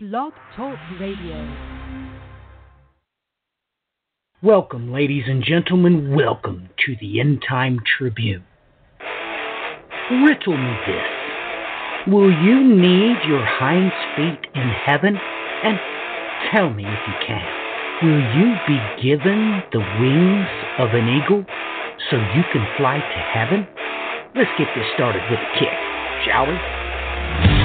Blog Talk Radio. Welcome, ladies and gentlemen. Welcome to the End Time Tribune. Riddle me this. Will you need your hinds feet in heaven? And tell me if you can. Will you be given the wings of an eagle so you can fly to heaven? Let's get this started with a kick, shall we?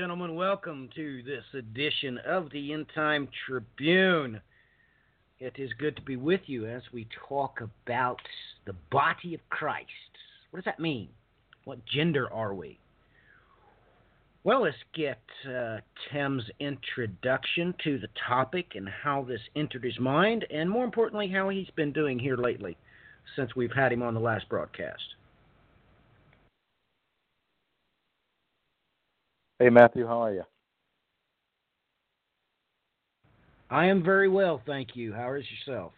Gentlemen. Welcome to this edition of the End Time Tribune. It is good to be with you as we talk about the body of Christ. What does that mean? What gender are we? Well, let's get uh, Tim's introduction to the topic and how this entered his mind, and more importantly, how he's been doing here lately since we've had him on the last broadcast. Hey Matthew, how are you? I am very well, thank you. How is yourself?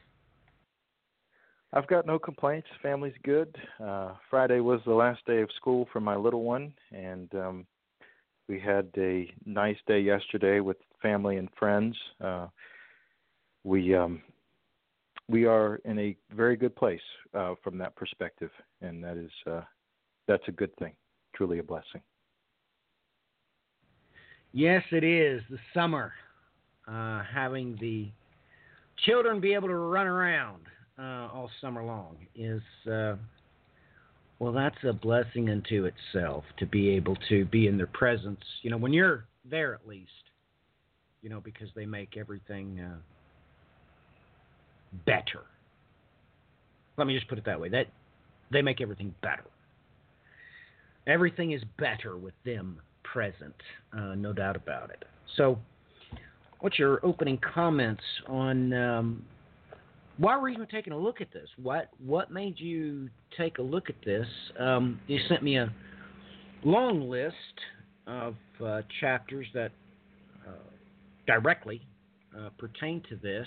I've got no complaints. Family's good. Uh, Friday was the last day of school for my little one, and um, we had a nice day yesterday with family and friends. Uh, we um, we are in a very good place uh, from that perspective, and that is uh, that's a good thing, truly a blessing. Yes, it is the summer. Uh, having the children be able to run around uh, all summer long is uh, well, that's a blessing unto itself to be able to be in their presence. You know, when you're there at least. You know, because they make everything uh, better. Let me just put it that way. That they make everything better. Everything is better with them present, uh, no doubt about it. So, what's your opening comments on um, why were you even taking a look at this? What what made you take a look at this? Um, you sent me a long list of uh, chapters that uh, directly uh, pertain to this.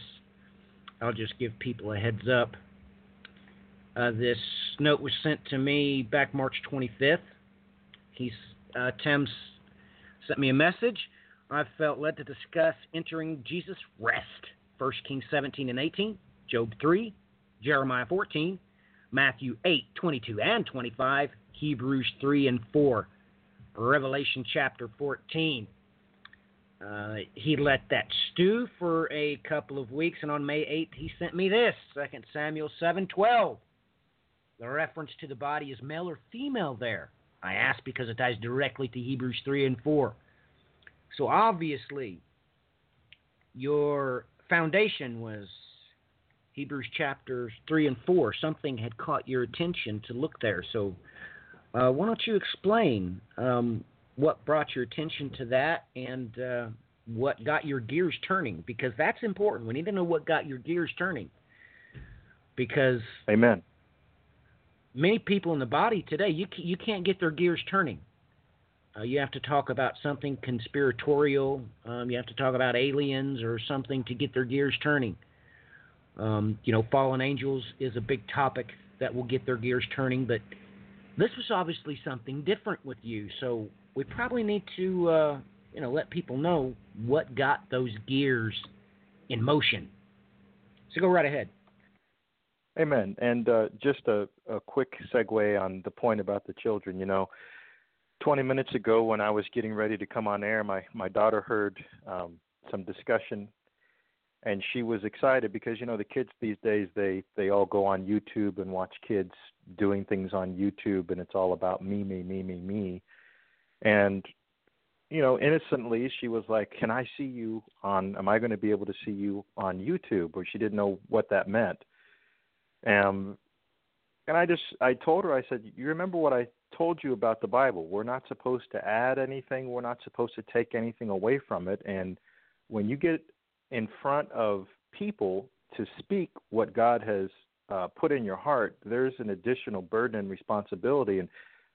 I'll just give people a heads up. Uh, this note was sent to me back March 25th. He's uh, sent me a message. I felt led to discuss entering Jesus' rest. 1 Kings 17 and 18, Job 3, Jeremiah 14, Matthew 8, 22 and 25, Hebrews 3 and 4, Revelation chapter 14. Uh, he let that stew for a couple of weeks, and on May 8th, he sent me this 2 Samuel 7:12. The reference to the body is male or female there. I ask because it ties directly to Hebrews 3 and 4. So obviously, your foundation was Hebrews chapters 3 and 4. Something had caught your attention to look there. So uh, why don't you explain um, what brought your attention to that and uh, what got your gears turning? Because that's important. We need to know what got your gears turning. Because Amen. Many people in the body today, you you can't get their gears turning. Uh, you have to talk about something conspiratorial. Um, you have to talk about aliens or something to get their gears turning. Um, you know, fallen angels is a big topic that will get their gears turning, but this was obviously something different with you. So we probably need to, uh, you know, let people know what got those gears in motion. So go right ahead. Amen. And uh, just a, a quick segue on the point about the children. You know, 20 minutes ago when I was getting ready to come on air, my, my daughter heard um, some discussion and she was excited because you know the kids these days they they all go on YouTube and watch kids doing things on YouTube and it's all about me me me me me and you know innocently she was like can I see you on am I going to be able to see you on YouTube or she didn't know what that meant um and I just I told her I said you remember what I told you about the Bible we're not supposed to add anything we're not supposed to take anything away from it and when you get in front of people to speak what God has uh, put in your heart, there's an additional burden and responsibility. And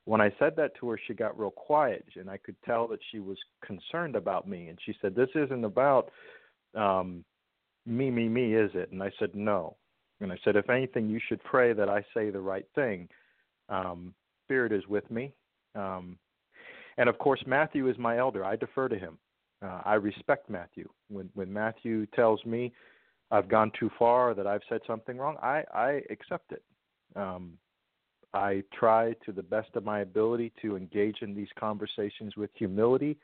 when I said that to her, she got real quiet, and I could tell that she was concerned about me. And she said, "This isn't about um, me, me, me, is it?" And I said, "No." And I said, "If anything, you should pray that I say the right thing." Um, Spirit is with me, um, and of course, Matthew is my elder. I defer to him. Uh, I respect Matthew. When when Matthew tells me I've gone too far, that I've said something wrong, I I accept it. Um, I try to the best of my ability to engage in these conversations with humility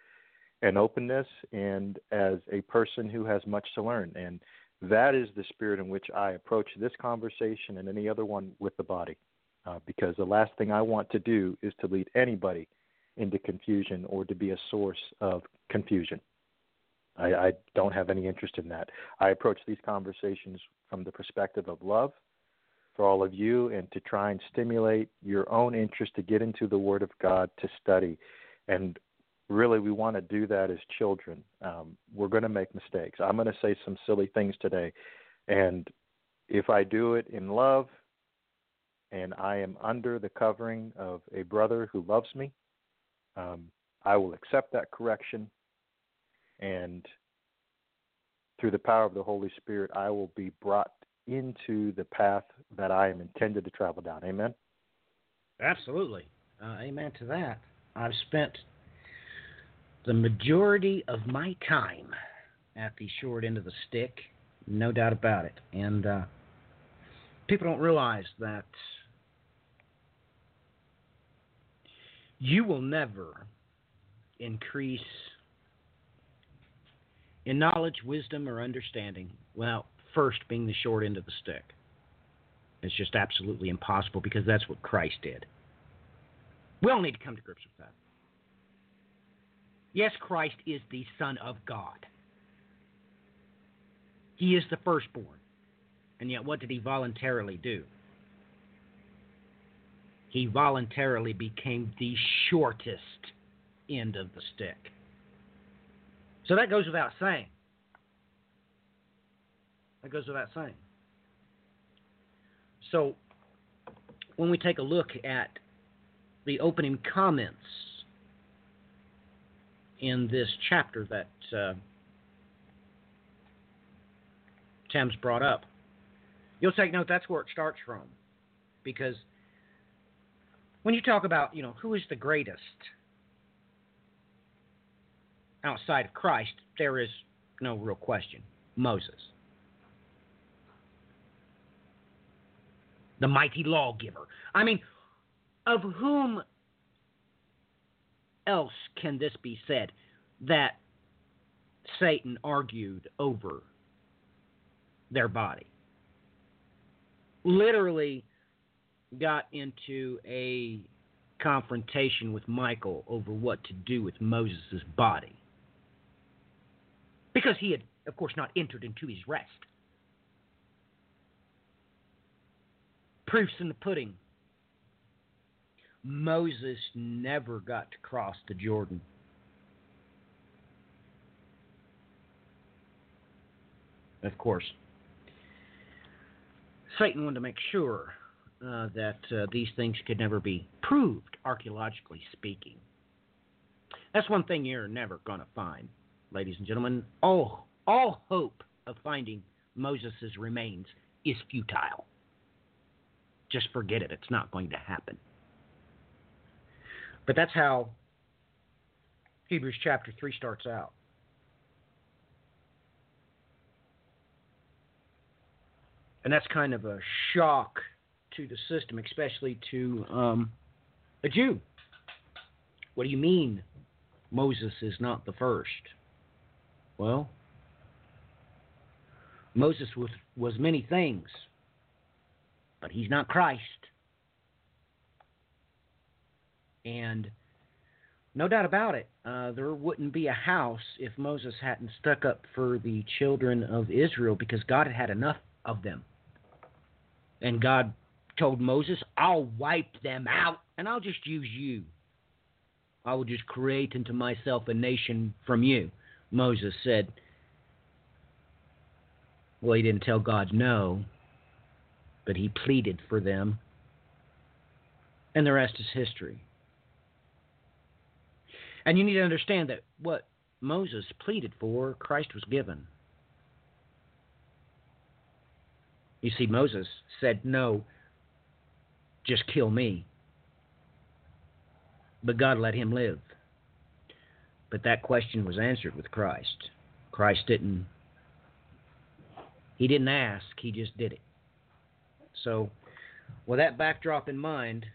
and openness, and as a person who has much to learn. And that is the spirit in which I approach this conversation and any other one with the body. Uh, because the last thing I want to do is to lead anybody into confusion or to be a source of confusion. I, I don't have any interest in that. I approach these conversations from the perspective of love for all of you and to try and stimulate your own interest to get into the Word of God to study. And really, we want to do that as children. Um, we're going to make mistakes. I'm going to say some silly things today. And if I do it in love and I am under the covering of a brother who loves me, um, I will accept that correction, and through the power of the Holy Spirit, I will be brought into the path that I am intended to travel down. Amen. Absolutely. Uh, amen to that. I've spent the majority of my time at the short end of the stick, no doubt about it. And uh, people don't realize that you will never increase in knowledge, wisdom, or understanding without first being the short end of the stick. It's just absolutely impossible because that's what Christ did. We all need to come to grips with that. Yes, Christ is the Son of God. He is the firstborn. And yet, what did he voluntarily do? He voluntarily became the shortest end of the stick. So that goes without saying. That goes without saying. So, when we take a look at the opening comments in this chapter that uh, Tim's brought up, you'll take note that's where it starts from. Because when you talk about, you know, who is the greatest outside of Christ, there is no real question Moses. The mighty lawgiver. I mean, of whom else can this be said that Satan argued over their body? Literally got into a confrontation with Michael over what to do with Moses' body. Because he had, of course, not entered into his rest. Proofs in the pudding. Moses never got to cross the Jordan. Of course, Satan wanted to make sure uh, that uh, these things could never be proved, archaeologically speaking. That's one thing you're never going to find, ladies and gentlemen. All, all hope of finding Moses' remains is futile. Just forget it. It's not going to happen. But that's how Hebrews chapter 3 starts out. And that's kind of a shock to the system, especially to um, a Jew. What do you mean Moses is not the first? Well, Moses was, was many things, but he's not Christ. And no doubt about it, uh, there wouldn't be a house if Moses hadn't stuck up for the children of Israel because God had had enough of them. And God told Moses, I'll wipe them out and I'll just use you. I will just create unto myself a nation from you. Moses said, Well, he didn't tell God no, but he pleaded for them. And the rest is history. And you need to understand that what Moses pleaded for, Christ was given. You see, Moses said, No, just kill me. But God let him live. But that question was answered with Christ. Christ didn't he didn't ask, he just did it. So with that backdrop in mind,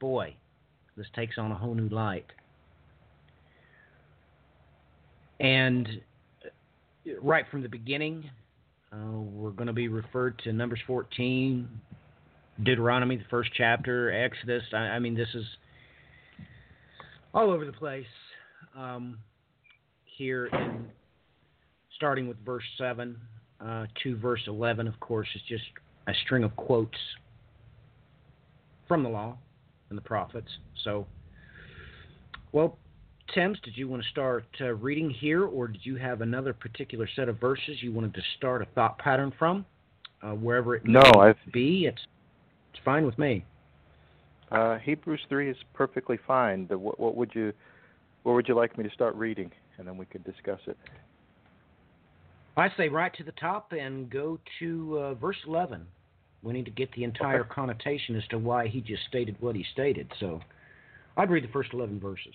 boy, this takes on a whole new light. And right from the beginning, uh, we're going to be referred to Numbers 14, Deuteronomy, the first chapter, Exodus. I, I mean, this is all over the place. Um, here, in, starting with verse 7 uh, to verse 11, of course, is just a string of quotes from the law and the prophets. So, well, Thames, did you want to start uh, reading here, or did you have another particular set of verses you wanted to start a thought pattern from? Uh, wherever it may No, I be, it's it's fine with me. uh, Hebrews three is perfectly fine. The, what, what would you what would you like me to start reading, and then we could discuss it. I say right to the top and go to uh, verse 11. We need to get the entire Okay. connotation as to why he just stated what he stated. So I'd read the first 11 verses.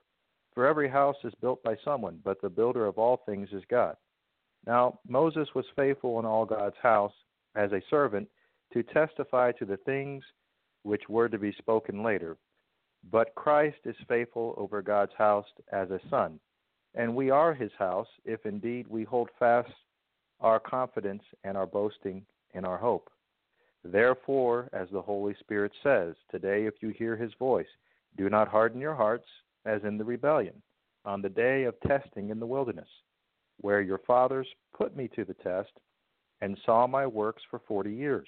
For every house is built by someone, but the builder of all things is God. Now, Moses was faithful in all God's house as a servant to testify to the things which were to be spoken later. But Christ is faithful over God's house as a son. And we are his house if indeed we hold fast our confidence and our boasting in our hope. Therefore, as the Holy Spirit says, today if you hear his voice, do not harden your hearts as in the rebellion, on the day of testing in the wilderness, where your fathers put me to the test and saw my works for forty years.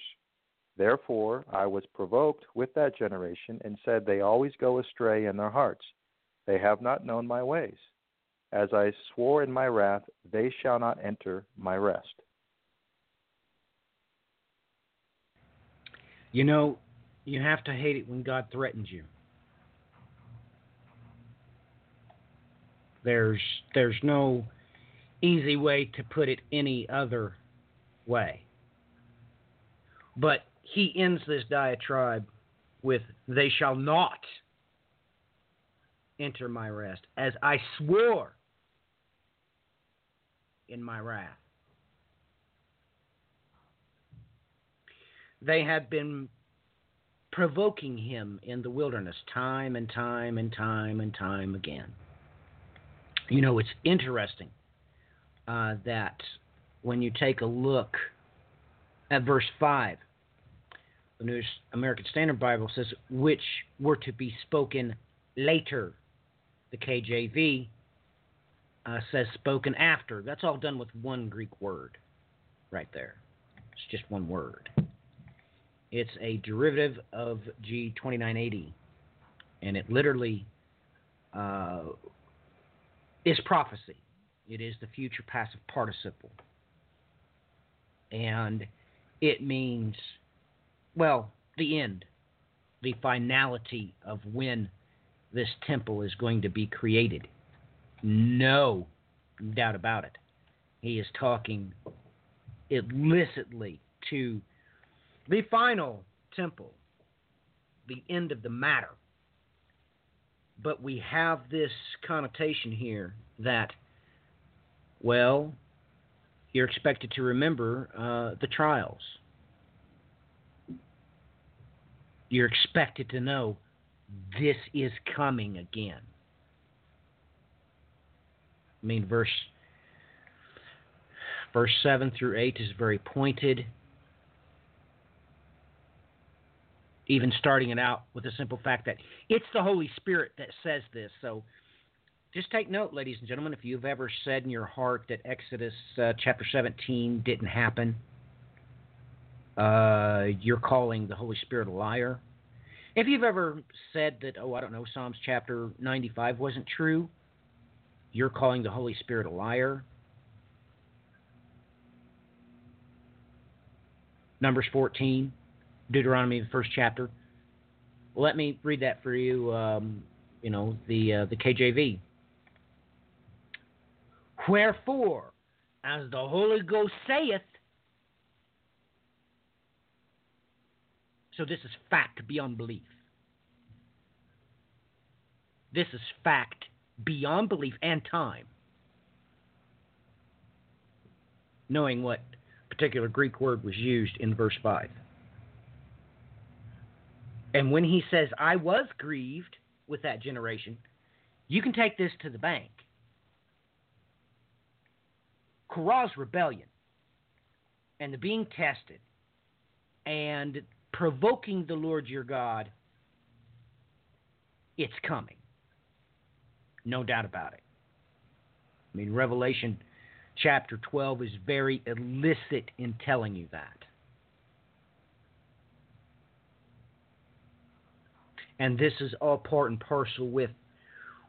Therefore I was provoked with that generation and said, They always go astray in their hearts. They have not known my ways. As I swore in my wrath, they shall not enter my rest. You know, you have to hate it when God threatens you. There's there's no easy way to put it any other way. But he ends this diatribe with they shall not enter my rest as I swore in my wrath. They had been provoking him in the wilderness time and time and time and time again. You know, it's interesting uh, that when you take a look at verse 5, the New American Standard Bible says, which were to be spoken later. The KJV uh, says spoken after. That's all done with one Greek word right there. It's just one word. It's a derivative of G2980, and it literally uh, is prophecy. It is the future passive participle. And it means, well, the end, the finality of when this temple is going to be created. No doubt about it. He is talking illicitly to the final temple, the end of the matter. But we have this connotation here that, well, you're expected to remember uh, the trials. You're expected to know this is coming again. I mean, verse verse seven through eight is very pointed. Even starting it out with the simple fact that it's the Holy Spirit that says this. So just take note, ladies and gentlemen, if you've ever said in your heart that Exodus uh, chapter 17 didn't happen, uh, you're calling the Holy Spirit a liar. If you've ever said that, oh, I don't know, Psalms chapter 95 wasn't true, you're calling the Holy Spirit a liar. Numbers 14, Deuteronomy, the first chapter. Let me read that for you. Um, you know the uh, the KJV. Wherefore, as the Holy Ghost saith. So this is fact beyond belief. This is fact beyond belief and time. Knowing what particular Greek word was used in verse 5. And when he says, I was grieved with that generation, you can take this to the bank. Korah's rebellion and the being tested and provoking the Lord your God, it's coming. No doubt about it. I mean, Revelation chapter 12 is very illicit in telling you that. And this is all part and parcel with,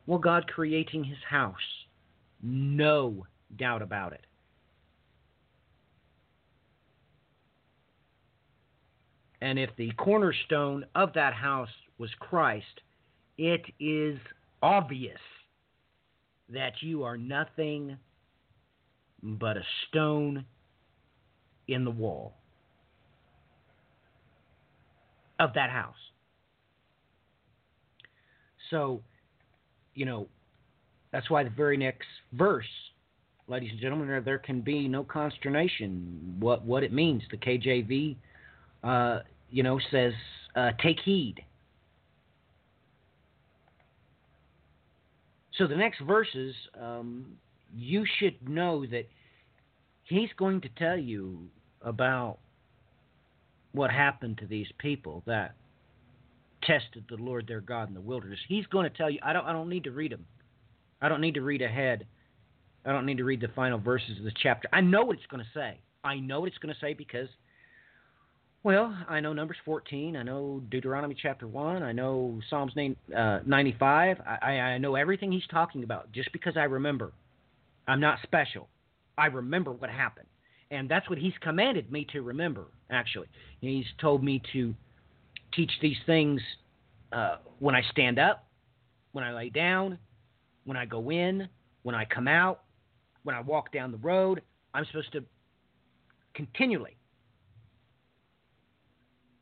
well, God creating his house. No doubt about it. And if the cornerstone of that house was Christ, it is obvious that you are nothing but a stone in the wall of that house. So, you know, that's why the very next verse, ladies and gentlemen, there, can be no consternation what what it means. The KJV, uh, you know, says, uh, "Take heed." So the next verses, um, you should know that he's going to tell you about what happened to these people that tested the Lord their God in the wilderness. He's going to tell you. I don't. I don't need to read them. I don't need to read ahead. I don't need to read the final verses of the chapter. I know what it's going to say. I know what it's going to say because, well, I know Numbers 14. I know Deuteronomy chapter 1. I know Psalms uh, 95. I, I know everything he's talking about just because I remember. I'm not special. I remember what happened. And that's what he's commanded me to remember, actually. He's told me to teach these things uh, when I stand up, when I lay down, when I go in, when I come out, when I walk down the road. I'm supposed to continually,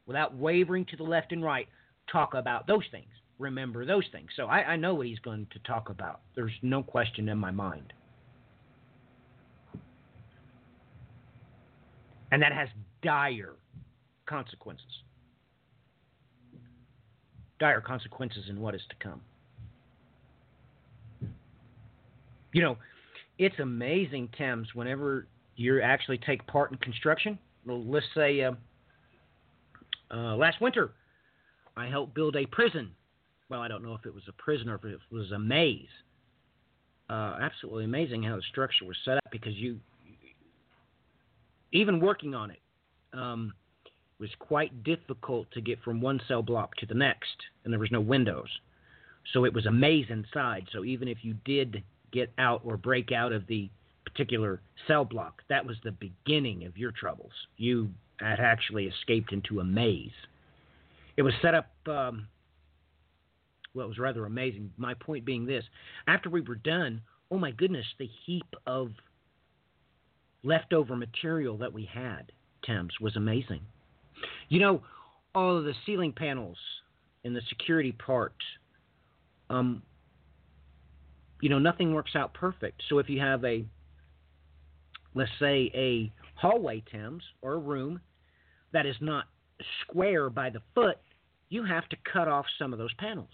without wavering to the left and right, talk about those things, remember those things. So I, I know what he's going to talk about. There's no question in my mind. And that has dire consequences. Dire consequences in what is to come. You know, it's amazing, Thames, whenever you actually take part in construction. Let's say uh, uh, last winter, I helped build a prison. Well, I don't know if it was a prison or if it was a maze. Uh, absolutely amazing how the structure was set up because you, even working on it, um, was quite difficult to get from one cell block to the next, and there was no windows. So it was a maze inside. So even if you did get out or break out of the particular cell block. That was the beginning of your troubles. You had actually escaped into a maze. It was set up, um, well, it was rather amazing. My point being this after we were done, oh my goodness, the heap of leftover material that we had, Thames, was amazing. You know, all of the ceiling panels and the security part, um, you know, nothing works out perfect. So if you have a, let's say, a hallway, Thames, or a room that is not square by the foot, you have to cut off some of those panels.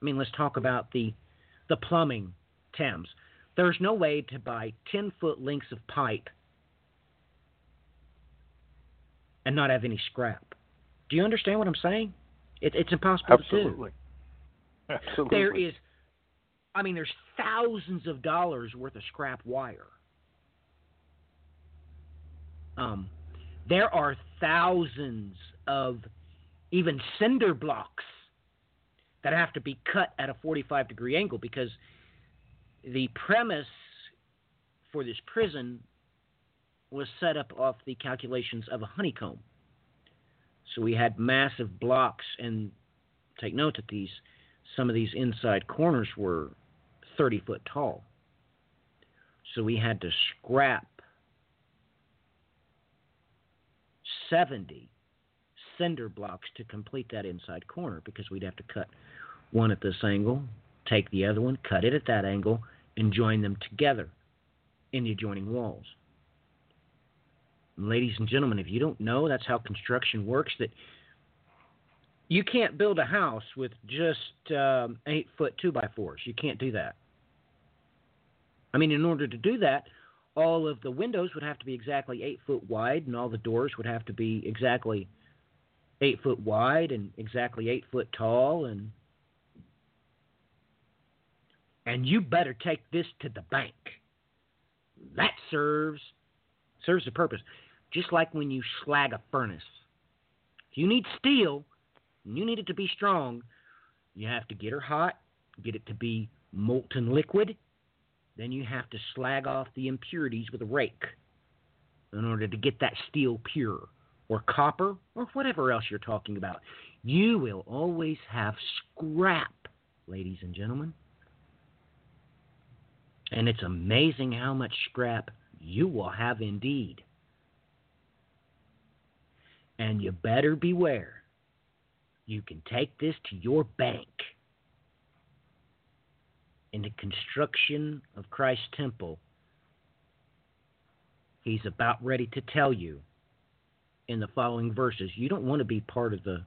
I mean, let's talk about the the plumbing, Thames. There's no way to buy 10 foot lengths of pipe and not have any scrap. Do you understand what I'm saying? It, it's impossible Absolutely. to do. Absolutely. There is I mean, there's thousands of dollars worth of scrap wire. Um, there are thousands of even cinder blocks that have to be cut at a 45 degree angle because the premise for this prison was set up off the calculations of a honeycomb. So we had massive blocks, and take note that these some of these inside corners were 30 foot tall. So we had to scrap 70 cinder blocks to complete that inside corner because we'd have to cut one at this angle, take the other one, cut it at that angle, and join them together in the adjoining walls. Ladies and gentlemen, if you don't know that's how construction works, that you can't build a house with just um, eight foot two by fours. You can't do that. I mean, in order to do that, all of the windows would have to be exactly eight foot wide, and all the doors would have to be exactly eight foot wide and exactly eight foot tall, and and you better take this to the bank. That serves serves a purpose, just like when you slag a furnace. If you need steel, and you need it to be strong, you have to get her hot, get it to be molten liquid, then you have to slag off the impurities with a rake in order to get that steel pure. or copper or whatever else you're talking about. You will always have scrap, ladies and gentlemen. And it's amazing how much scrap you will have indeed. And you better beware. You can take this to your bank. In the construction of Christ's temple, he's about ready to tell you in the following verses. You don't want to be part of the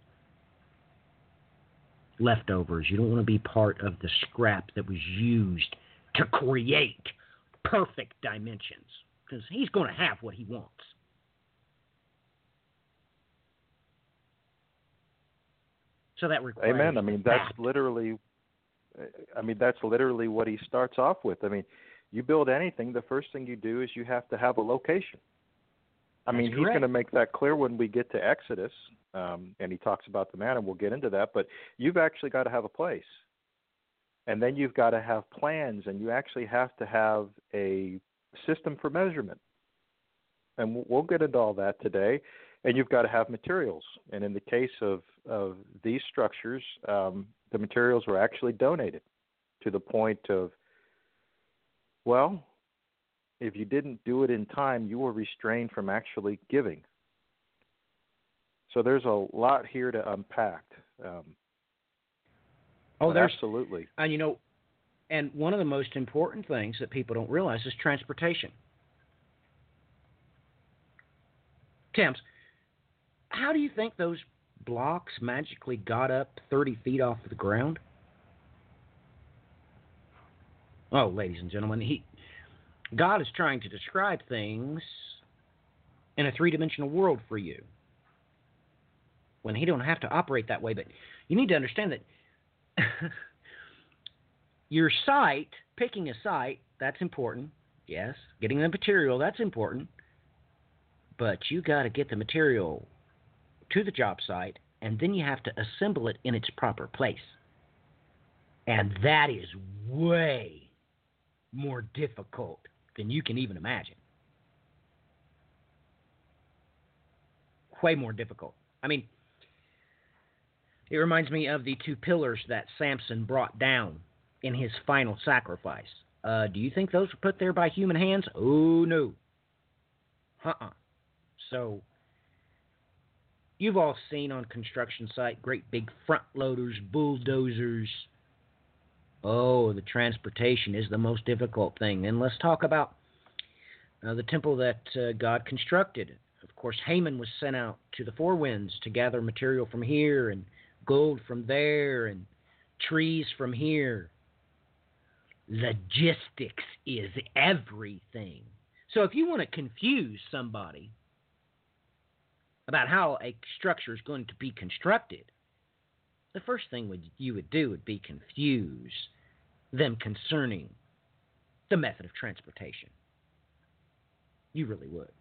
leftovers. You don't want to be part of the scrap that was used to create perfect dimensions because he's going to have what he wants. So that requires Amen. I mean, that's that. literally. I mean, that's literally what he starts off with. I mean, you build anything, the first thing you do is you have to have a location. I mean, he's going to make that clear when we get to Exodus, um, and he talks about the man, and we'll get into that. But you've actually got to have a place, and then you've got to have plans, and you actually have to have a system for measurement. And we'll- we'll get into all that today. And you've got to have materials. And in the case of of these structures, um, the materials were actually donated to the point of, well, if you didn't do it in time, you were restrained from actually giving. So there's a lot here to unpack. Um, Oh, there's absolutely. And you know, and one of the most important things that people don't realize is transportation. Temps, how do you think those blocks magically got up 30 feet off the ground? Oh, ladies and gentlemen, he God is trying to describe things in a three-dimensional world for you. When he don't have to operate that way, but you need to understand that your site, picking a site, that's important. Yes, getting the material, that's important. But you got to get the material to the job site, and then you have to assemble it in its proper place. And that is way more difficult than you can even imagine. Way more difficult. I mean, it reminds me of the two pillars that Samson brought down in his final sacrifice. Uh, do you think those were put there by human hands? Oh, no. Uh uh So, you've all seen on construction site great big front loaders, bulldozers. Oh, the transportation is the most difficult thing. And let's talk about uh, the temple that uh, God constructed. Of course, Haman was sent out to the four winds to gather material from here and gold from there and trees from here. Logistics is everything. So if you want to confuse somebody about how a structure is going to be constructed, the first thing would, you would do would be confuse them concerning the method of transportation. You really would.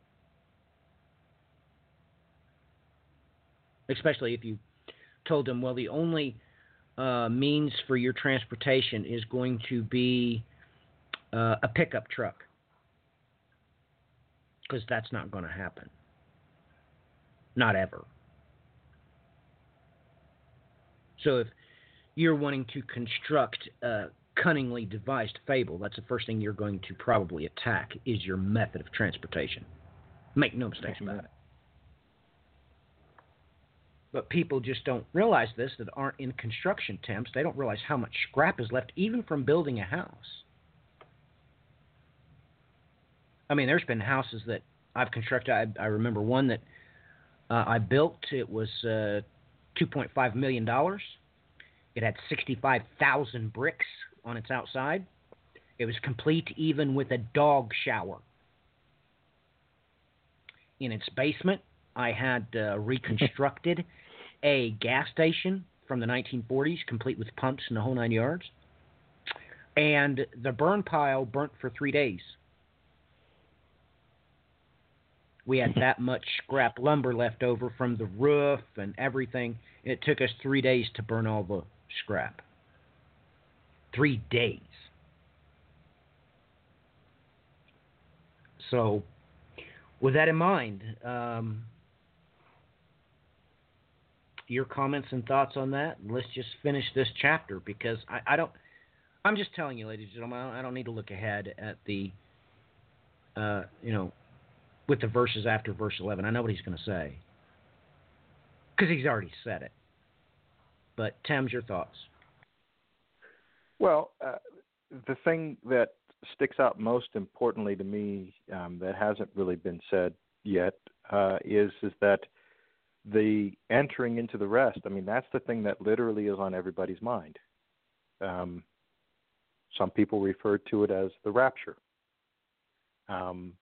Especially if you told them, well, the only uh, means for your transportation is going to be uh, a pickup truck. Because that's not going to happen. Not ever. So if you're wanting to construct a cunningly devised fable, that's the first thing you're going to probably attack is your method of transportation. Make no mistakes about it. But people just don't realize this that aren't in construction temps. They don't realize how much scrap is left even from building a house. I mean, there's been houses that I've constructed. I, I remember one that uh, I built. It was uh, 2.5 million dollars. It had 65,000 bricks on its outside. It was complete even with a dog shower. In its basement, I had uh, reconstructed a gas station from the 1940s, complete with pumps and the whole nine yards. And the burn pile burnt for three days. We had that much scrap lumber left over from the roof and everything. It took us three days to burn all the scrap. Three days. So, with that in mind, um, your comments and thoughts on that. Let's just finish this chapter because I, I don't. I'm just telling you, ladies and gentlemen, I don't, need to look ahead at the, uh, you know, with the verses after verse 11. I know what he's going to say because he's already said it. But Thames, your thoughts? Well, uh, the thing that sticks out most importantly to me um, that hasn't really been said yet uh, is is that the entering into the rest. I mean, that's the thing that literally is on everybody's mind. Um, some people refer to it as the rapture. Um,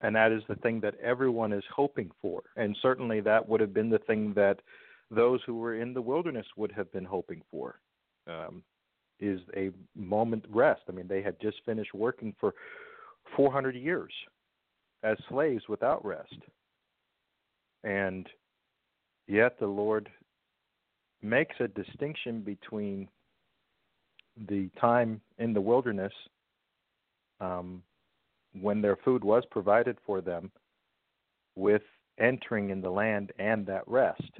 and that is the thing that everyone is hoping for. And certainly that would have been the thing that those who were in the wilderness would have been hoping for. Um, is a moment rest. I mean, they had just finished working for 400 years as slaves without rest. And yet the Lord makes a distinction between the time in the wilderness um, when their food was provided for them with entering in the land and that rest.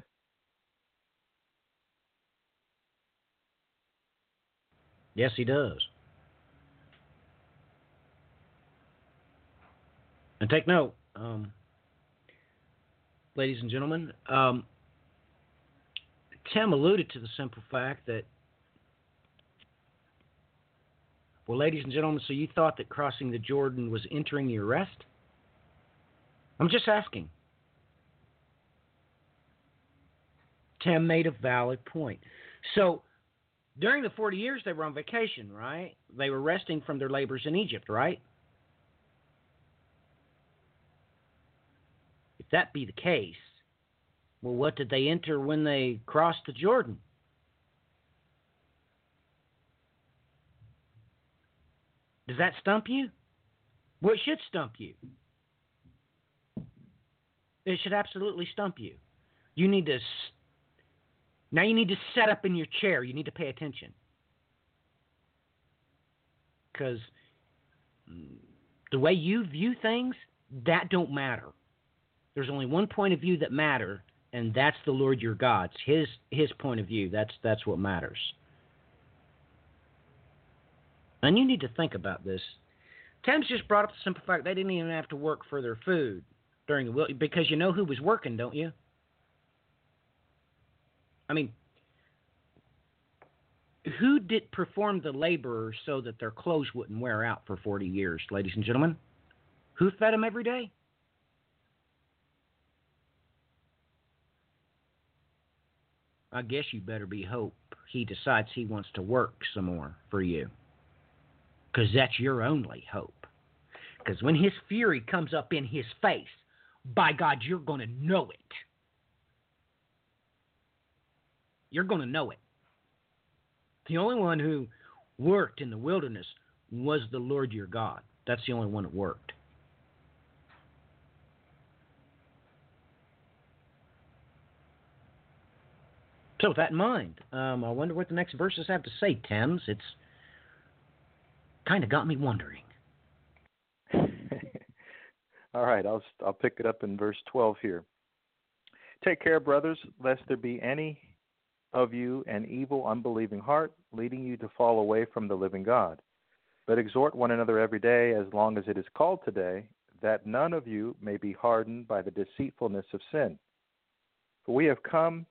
Yes, he does. And take note, um, ladies and gentlemen. Um, Tim alluded to the simple fact that, well, ladies and gentlemen, so you thought that crossing the Jordan was entering your rest? I'm just asking. Tim made a valid point. So, during the 40 years, they were on vacation, right? They were resting from their labors in Egypt, right? If that be the case, well, what did they enter when they crossed the Jordan? Does that stump you? Well, it should stump you. It should absolutely stump you. You need to now you need to set up in your chair. You need to pay attention. Because the way you view things, that don't matter. There's only one point of view that matter, and that's the Lord your God's. His his point of view. That's that's what matters. And you need to think about this. Thames just brought up the simple fact they didn't even have to work for their food during the will because you know who was working, don't you? I mean, who did perform the labor so that their clothes wouldn't wear out for 40 years, ladies and gentlemen? Who fed them every day? I guess you better be hope he decides he wants to work some more for you. Because that's your only hope. Because when his fury comes up in his face, by God, you're going to know it. You're going to know it. The only one who worked in the wilderness was the Lord your God. That's the only one that worked. So, with that in mind, um, I wonder what the next verses have to say, Thames. It's kind of got me wondering. All right, I'll I'll pick it up in verse 12 here. Take care, brothers, lest there be any of you an evil, unbelieving heart, leading you to fall away from the living God. But exhort one another every day, as long as it is called today, that none of you may be hardened by the deceitfulness of sin. For we have come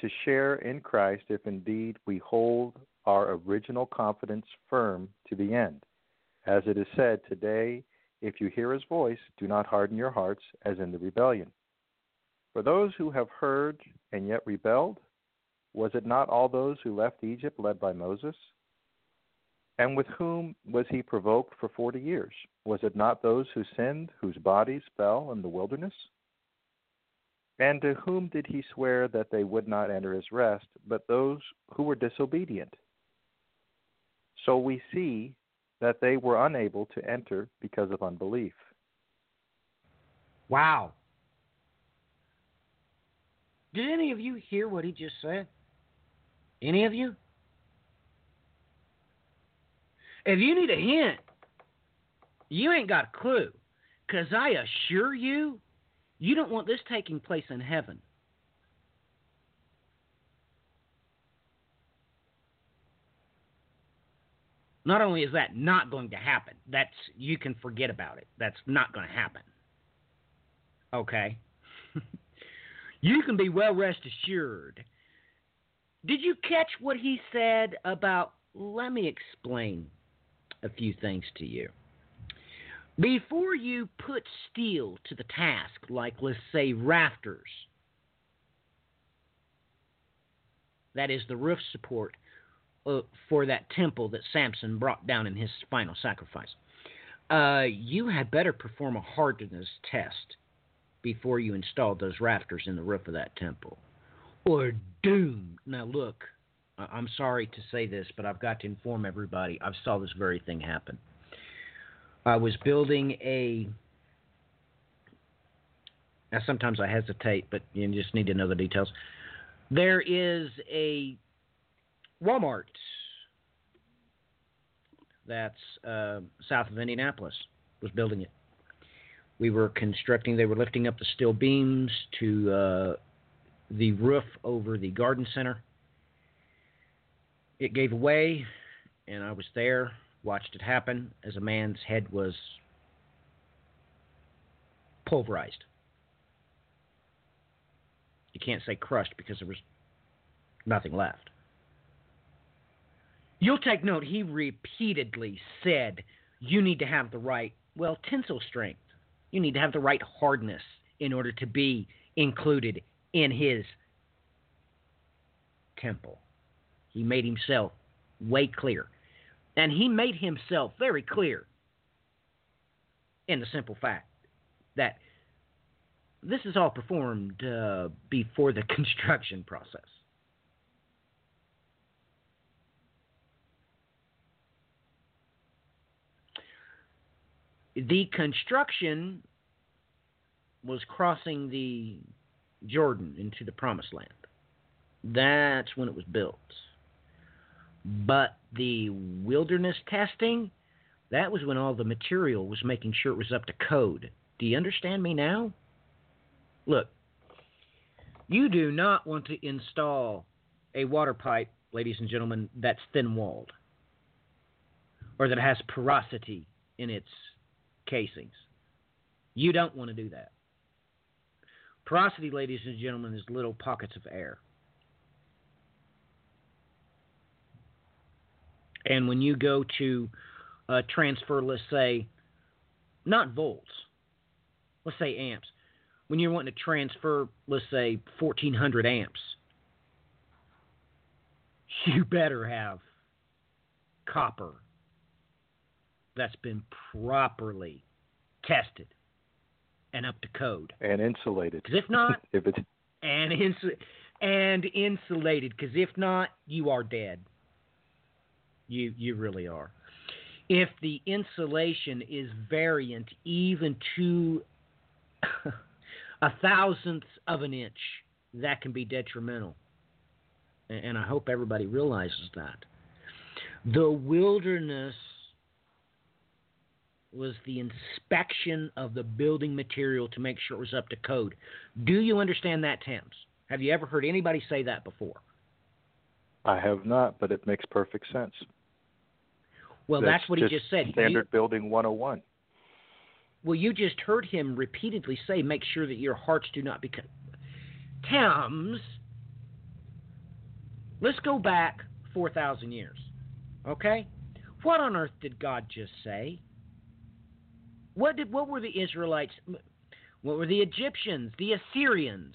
to share in Christ if indeed we hold our original confidence firm to the end. As it is said, Today, if you hear his voice, do not harden your hearts as in the rebellion. For those who have heard and yet rebelled, was it not all those who left Egypt led by Moses? And with whom was he provoked for forty years? Was it not those who sinned, whose bodies fell in the wilderness? And to whom did he swear that they would not enter his rest, but those who were disobedient? So we see that they were unable to enter because of unbelief. Wow. Did any of you hear what he just said? Any of you? If you need a hint, you ain't got a clue. Because I assure you, you don't want this taking place in heaven. Not only is that not going to happen, that's you can forget about it. That's not going to happen. Okay? you can be well rest assured. Did you catch what he said about let me explain a few things to you. Before you put steel to the task, like let's say rafters, that is the roof support uh, for that temple that Samson brought down in his final sacrifice, uh, you had better perform a hardness test before you install those rafters in the roof of that temple. Or doom. Now, look, I'm sorry to say this, but I've got to inform everybody. I saw this very thing happen. I was building a. Now, sometimes I hesitate, but you just need to know the details. There is a Walmart that's uh, south of Indianapolis. Was building it. We were constructing. They were lifting up the steel beams to uh, the roof over the garden center. It gave away, and I was there, watched it happen as a man's head was pulverized. You can't say crushed because there was nothing left. You'll take note, he repeatedly said, You need to have the right, well, tensile strength. You need to have the right hardness in order to be included in his temple. He made himself way clear. And he made himself very clear in the simple fact that this is all performed uh, before the construction process. The construction was crossing the Jordan into the promised land. That's when it was built. But the wilderness testing, that was when all the material was making sure it was up to code. Do you understand me now? Look, you do not want to install a water pipe, ladies and gentlemen, that's thin walled or that has porosity in its casings. You don't want to do that. Porosity, ladies and gentlemen, is little pockets of air. And when you go to uh, transfer, let's say, not volts, let's say amps, when you're wanting to transfer, let's say, 1400 amps, you better have copper that's been properly tested and up to code. and insulated. Because if not, if it's and insu- and insulated because if not you are dead you you really are if the insulation is variant even to a thousandth of an inch that can be detrimental A- and i hope everybody realizes that the wilderness was the inspection of the building material to make sure it was up to code. Do you understand that, Thames? Have you ever heard anybody say that before? I have not, but it makes perfect sense. Well, that's, what he just said. You- Standard building 101. well, you just heard him repeatedly say, make sure that your hearts do not become. Thames, let's go back 4,000 years. Okay? What on earth did God just say? What did what were the Israelites what were the Egyptians, the Assyrians?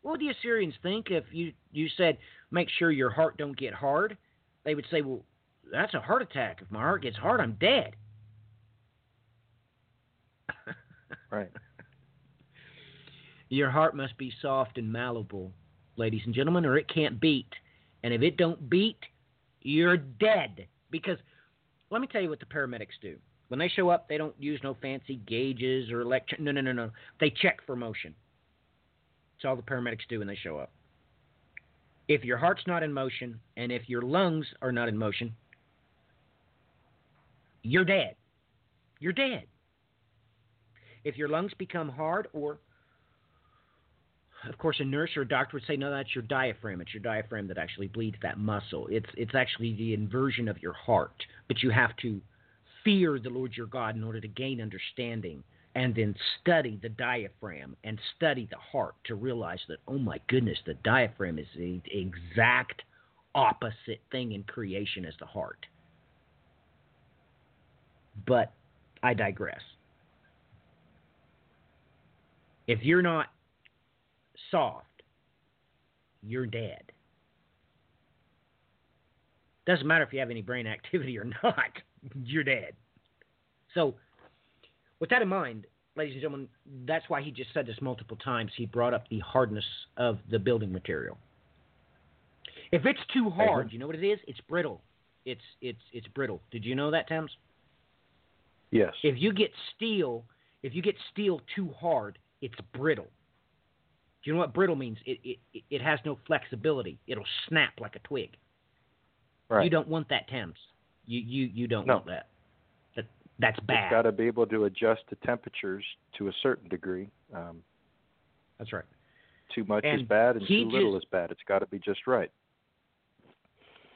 What would the Assyrians think if you, you said, make sure your heart don't get hard? They would say, well, that's a heart attack. If my heart gets hard, I'm dead. Right. Your heart must be soft and malleable, ladies and gentlemen, or it can't beat. And if it don't beat, you're dead. Because let me tell you what the paramedics do. When they show up, they don't use no fancy gauges or electric. No, no, no, no. They check for motion. It's all the paramedics do when they show up. If your heart's not in motion and if your lungs are not in motion, you're dead. You're dead. If your lungs become hard or of course, a nurse or a doctor would say, no, that's your diaphragm. It's your diaphragm that actually bleeds that muscle. It's it's actually the inversion of your heart. But you have to fear the Lord your God in order to gain understanding, and then study the diaphragm and study the heart to realize that, oh my goodness, the diaphragm is the exact opposite thing in creation as the heart. But I digress. If you're not soft, you're dead. Doesn't matter if you have any brain activity or not, you're dead. So, with that in mind, ladies and gentlemen, that's why he just said this multiple times. He brought up the hardness of the building material. If it's too hard, you know what it is? It's brittle. It's it's it's brittle. Did you know that, Thames? Yes. If you get steel, if you get steel too hard, it's brittle. Do you know what brittle means? It it it has no flexibility. It'll snap like a twig. Right. You don't want that, Thames. You you you don't No. want that. That that's bad. It's got to be able to adjust to temperatures to a certain degree. Um, That's right. too much is bad, and too little is bad. It's got to be just right.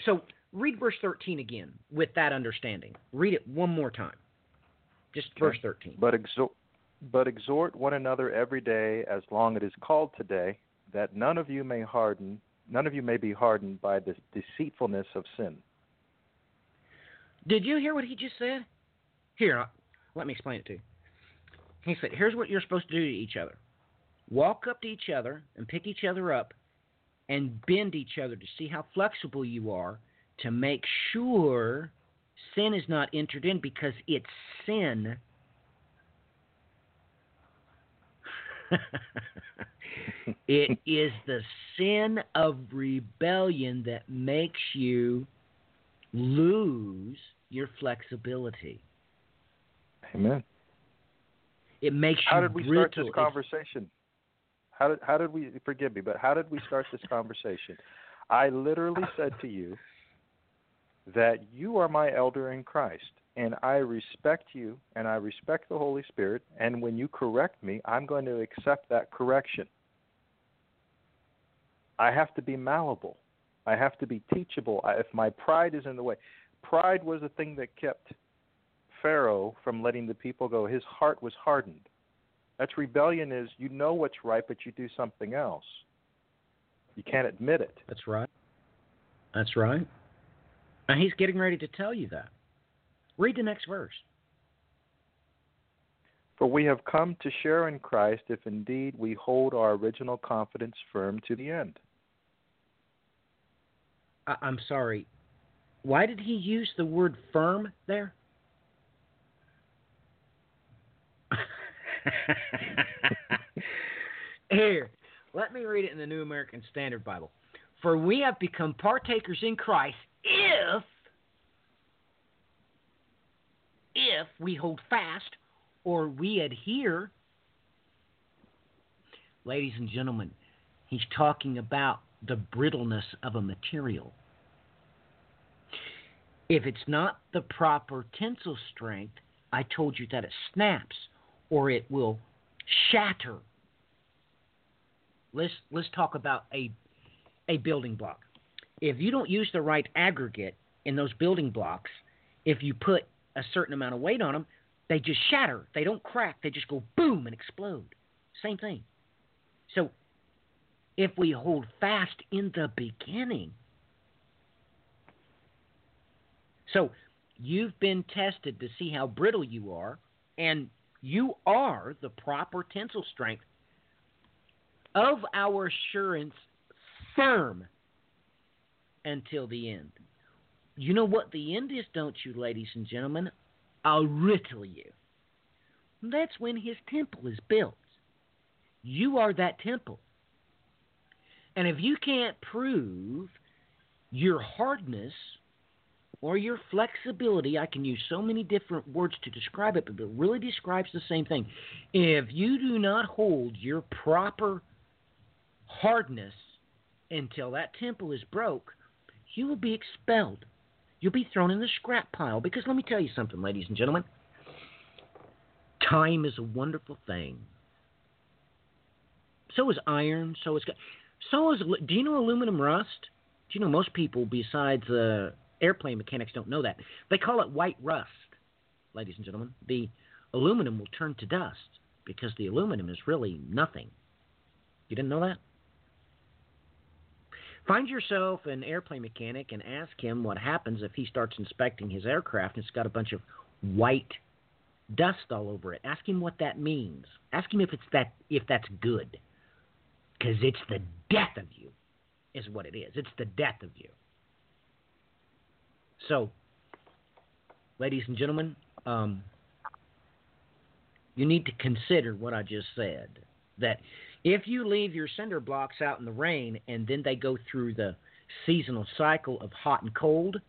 So read verse 13 again with that understanding. Read it one more time. Just Okay. verse 13. But exhort, but exhort one another every day, as long as it is called today, that none of you may harden, none of you may be hardened by the deceitfulness of sin. Did you hear what he just said? Here, uh, let me explain it to you. He said, Here's what you're supposed to do to each other walk up to each other and pick each other up and bend each other to see how flexible you are to make sure sin is not entered in because it's sin. it is the sin of rebellion that makes you lose your flexibility. Amen. It makes How did we start this conversation? How did how did we forgive me? But how did we start this conversation? I literally said to you that you are my elder in Christ, and I respect you, and I respect the Holy Spirit. And when you correct me, I'm going to accept that correction. I have to be malleable. I have to be teachable. I, if my pride is in the way, pride was the thing that kept Pharaoh from letting the people go. His heart was hardened. That's rebellion is you know what's right but you do something else. You can't admit it. That's right. That's right. And he's getting ready to tell you that. Read the next verse. For we have come to share in Christ if indeed we hold our original confidence firm to the end. I- I'm sorry. Why did he use the word firm there? Here, let me read it in the New American Standard Bible. For we have become partakers in Christ if if we hold fast or we adhere. Ladies and gentlemen, he's talking about the brittleness of a material. If it's not the proper tensile strength, I told you that it snaps or it will shatter. Let's let's talk about a a building block. If you don't use the right aggregate in those building blocks, if you put a certain amount of weight on them, they just shatter. They don't crack. They just go boom and explode. Same thing. So if we hold fast in the beginning. So you've been tested to see how brittle you are, and you are the proper tensile strength of our assurance firm until the end. You know what the end is, don't you, ladies and gentlemen? I'll riddle you. That's when his temple is built. You are that temple. And if you can't prove your hardness or your flexibility, I can use so many different words to describe it, but it really describes the same thing. If you do not hold your proper hardness until that temple is broke, you will be expelled. You'll be thrown in the scrap pile. Because let me tell you something, ladies and gentlemen. Time is a wonderful thing. So is iron. So is so is. Do you know aluminum rust? Do you know most people besides uh, airplane mechanics don't know that? They call it white rust, ladies and gentlemen. The aluminum will turn to dust because the aluminum is really nothing. You didn't know that? Find yourself an airplane mechanic and ask him what happens if he starts inspecting his aircraft and it's got a bunch of white dust all over it. Ask him what that means. Ask him if it's that if that's good. Cuz it's the death of you is what it is. It's the death of you. So, ladies and gentlemen, um, you need to consider what I just said. That if you leave your cinder blocks out in the rain and then they go through the seasonal cycle of hot and cold,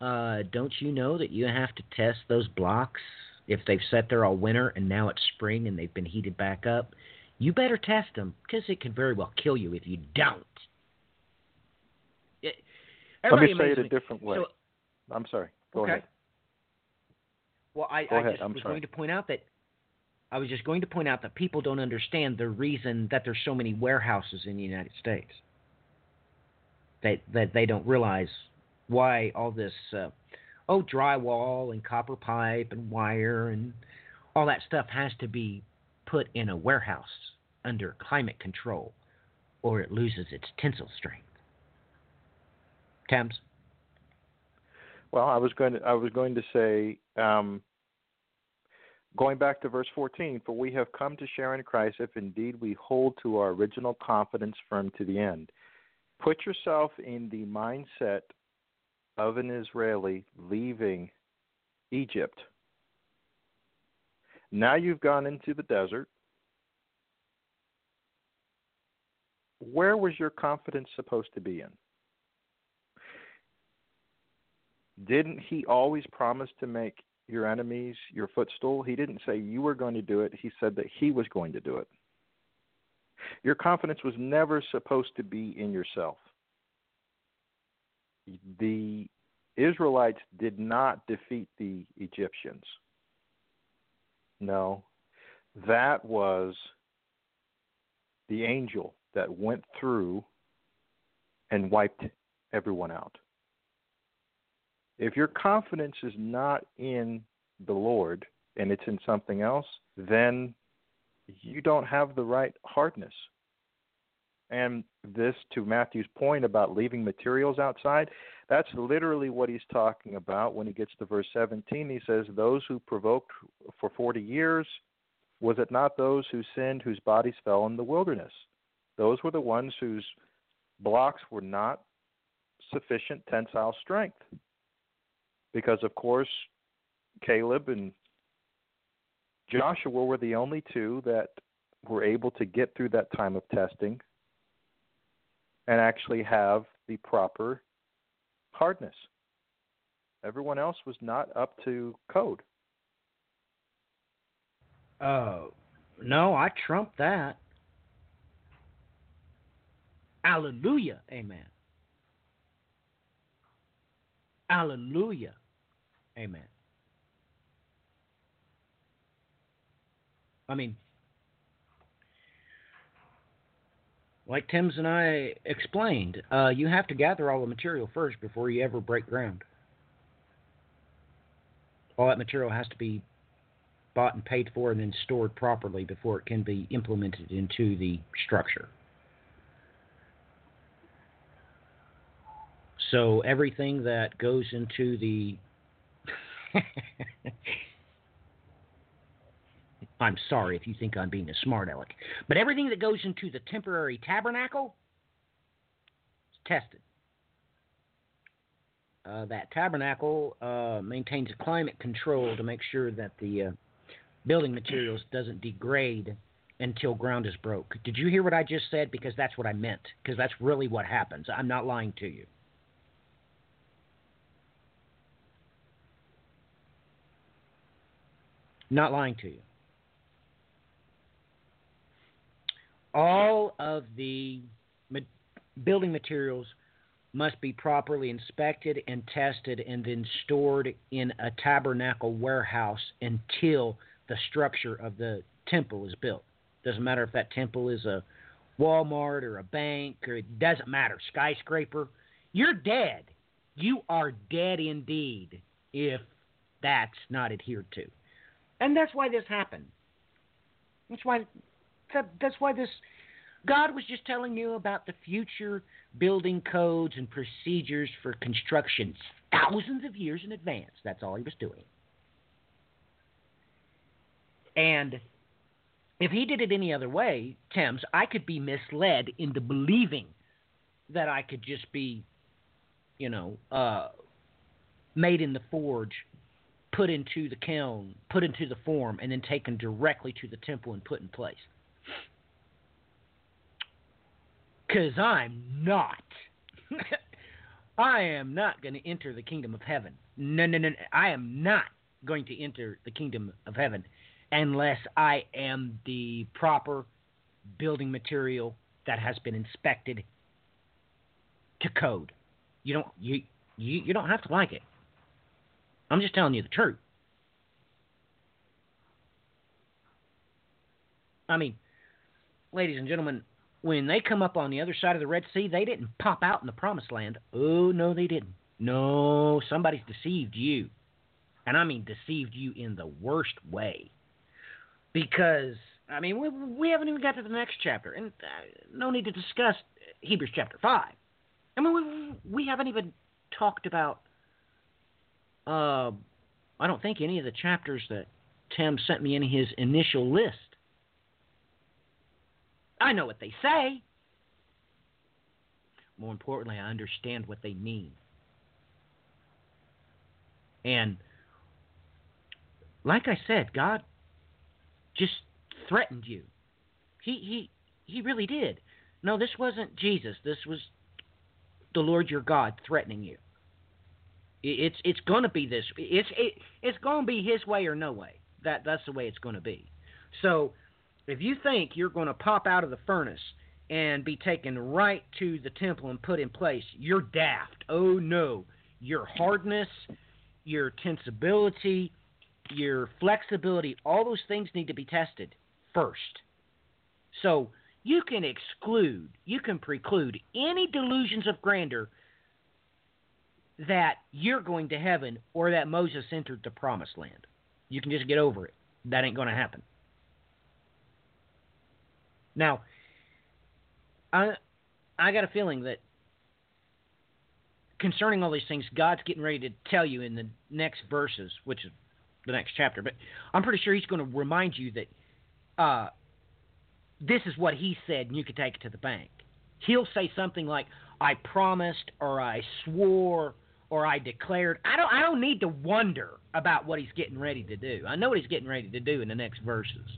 uh, don't you know that you have to test those blocks if they've sat there all winter and now it's spring and they've been heated back up? You better test them because it can very well kill you if you don't. It, Let me say it a me. different way. So, I'm sorry. Go okay. ahead. Well, I, I ahead, just I'm was sorry. going to point out that I was just going to point out that people don't understand the reason that there's so many warehouses in the United States. That that they don't realize why all this uh, oh drywall and copper pipe and wire and all that stuff has to be put in a warehouse under climate control, or it loses its tensile strength. Well, I was going to I was going to say, um, going back to verse 14, for we have come to share in Christ if indeed we hold to our original confidence firm to the end. Put yourself in the mindset of an Israeli leaving Egypt. Now you've gone into the desert. Where was your confidence supposed to be in? Didn't he always promise to make your enemies your footstool? He didn't say you were going to do it, he said that he was going to do it. Your confidence was never supposed to be in yourself. The Israelites did not defeat the Egyptians. No, that was the angel that went through and wiped everyone out. If your confidence is not in the Lord and it's in something else, then you don't have the right hardness. And this, to Matthew's point about leaving materials outside, that's literally what he's talking about when he gets to verse 17. He says, Those who provoked for 40 years, was it not those who sinned whose bodies fell in the wilderness? Those were the ones whose blocks were not sufficient tensile strength. Because, of course, Caleb and Joshua were the only two that were able to get through that time of testing and actually have the proper hardness. Everyone else was not up to code. Oh, no, I trumped that. Hallelujah. Amen. Hallelujah. Amen. I mean, like Tim's and I explained, uh, you have to gather all the material first before you ever break ground. All that material has to be bought and paid for and then stored properly before it can be implemented into the structure. So everything that goes into the I'm sorry if you think I'm being a smart aleck, but everything that goes into the temporary tabernacle is tested. Uh, that tabernacle uh, maintains a climate control to make sure that the uh, building materials doesn't degrade until ground is broke. Did you hear what I just said? Because that's what I meant. Because that's really what happens. I'm not lying to you. Not lying to you. All of the ma- building materials must be properly inspected and tested and then stored in a tabernacle warehouse until the structure of the temple is built. Doesn't matter if that temple is a Walmart or a bank or it doesn't matter, skyscraper. You're dead. You are dead indeed if that's not adhered to. And that's why this happened. That's why that, that's why this God was just telling you about the future building codes and procedures for construction thousands of years in advance. That's all he was doing. And if he did it any other way, Thames, I could be misled into believing that I could just be, you know, uh, made in the forge, put into the kiln, put into the form, and then taken directly to the temple and put in place. Because I'm not. I am not going to enter the kingdom of heaven. No, no, no. I am not going to enter the kingdom of heaven unless I am the proper building material that has been inspected to code. You don't you you, you don't have to like it. I'm just telling you the truth. I mean, ladies and gentlemen, when they come up on the other side of the Red Sea, they didn't pop out in the promised land. Oh, no, they didn't. No, somebody's deceived you. And I mean deceived you in the worst way. Because, I mean, we, we haven't even got to the next chapter. And uh, no need to discuss Hebrews chapter 5. I mean, we, we haven't even talked about, uh, I don't think, any of the chapters that Tim sent me in his initial list. I know what they say. More importantly, I understand what they mean. And like I said, God just threatened you. He he he really did. No, this wasn't Jesus. This was the Lord your God threatening you. It's it's going to be this. It's it, it's going to be His way or no way. That that's the way it's going to be. So if you think you're going to pop out of the furnace and be taken right to the temple and put in place, you're daft. Oh no, your hardness, your tensibility, your flexibility, all those things need to be tested first. So you can exclude, you can preclude any delusions of grandeur that you're going to heaven or that Moses entered the promised land. You can just get over it. That ain't going to happen. Now, I I got a feeling that concerning all these things, God's getting ready to tell you in the next verses, which is the next chapter. But I'm pretty sure He's going to remind you that uh, this is what He said, and you can take it to the bank. He'll say something like, "I promised," or "I swore," or "I declared." I don't. I don't need to wonder about what He's getting ready to do. I know what He's getting ready to do in the next verses.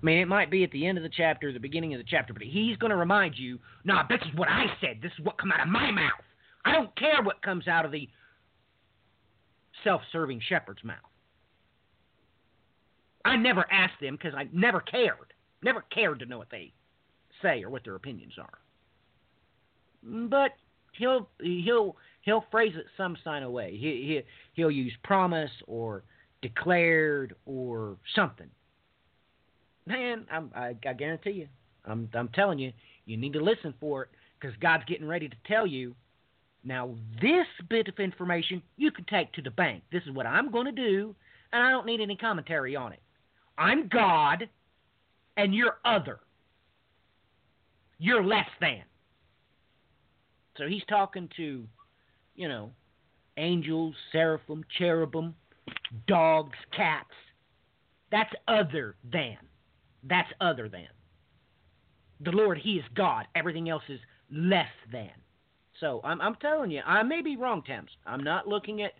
I mean, it might be at the end of the chapter, the beginning of the chapter, but he's going to remind you, nah, this is what I said. This is what come out of my mouth. I don't care what comes out of the self-serving shepherd's mouth. I never asked them because I never cared. Never cared to know what they say or what their opinions are. But he'll he'll he'll phrase it some sign of way. He, he he'll use promise or declared or something man, I'm, I, I guarantee you, I'm, I'm telling you, you need to listen for it because God's getting ready to tell you. Now, this bit of information you can take to the bank. This is what I'm going to do, and I don't need any commentary on it. I'm God, and you're other. You're less than. So he's talking to, you know, angels, seraphim, cherubim, dogs, cats. That's other than. That's other than. The Lord, He is God. Everything else is less than. So I'm, I'm telling you, I may be wrong, Thames. I'm not looking at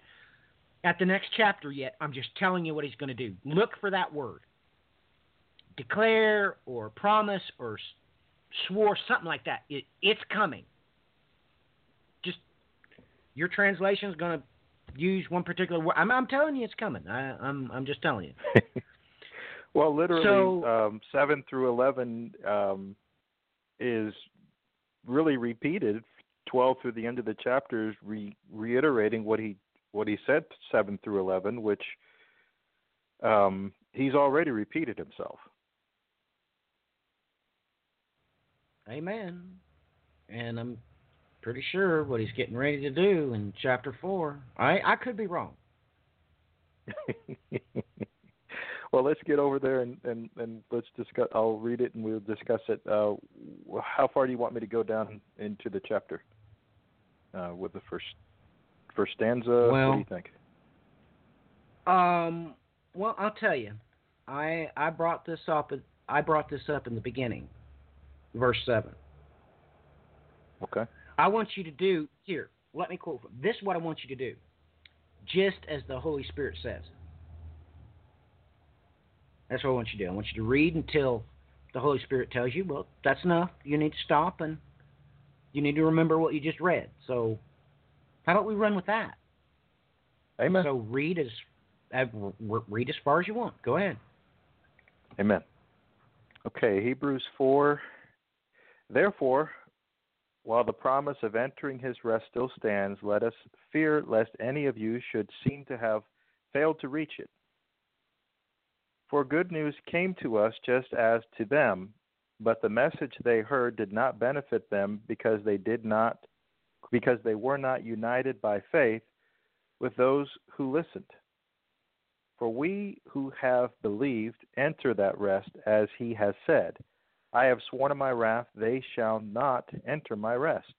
at the next chapter yet. I'm just telling you what He's going to do. Look for that word. Declare or promise or swore something like that. It, it's coming. Your translation is going to use one particular word. I'm, I'm telling you, it's coming. I, I'm I'm just telling you. Well, literally, So- um, seven through eleven um, is really repeated. Twelve through the end of the chapter is re- reiterating what he what he said seven through eleven, which um, he's already repeated himself. Amen. And I'm pretty sure what he's getting ready to do in chapter four. I I could be wrong. well, let's get over there and, and, and let's discuss. I'll read it and we'll discuss it. Uh, how far do you want me to go down into the chapter uh, with the first first stanza? what do you think? Um. Well, I'll tell you. I I brought this up. I brought this up in the beginning, verse seven. Okay. I want you to do here. Let me quote. from- This is what I want you to do, just as the Holy Spirit says. That's what I want you to do. I want you to read until the Holy Spirit tells you, well, that's enough. You need to stop and you need to remember what you just read. So, how about we run with that? Amen. So read as uh, read as far as you want. Go ahead. Amen. Okay, Hebrews 4. Therefore, while the promise of entering his rest still stands, let us fear lest any of you should seem to have failed to reach it. For good news came to us just as to them, but the message they heard did not benefit them because they did not because they were not united by faith with those who listened. For we who have believed enter that rest, as he has said, I have sworn in my wrath, they shall not enter my rest.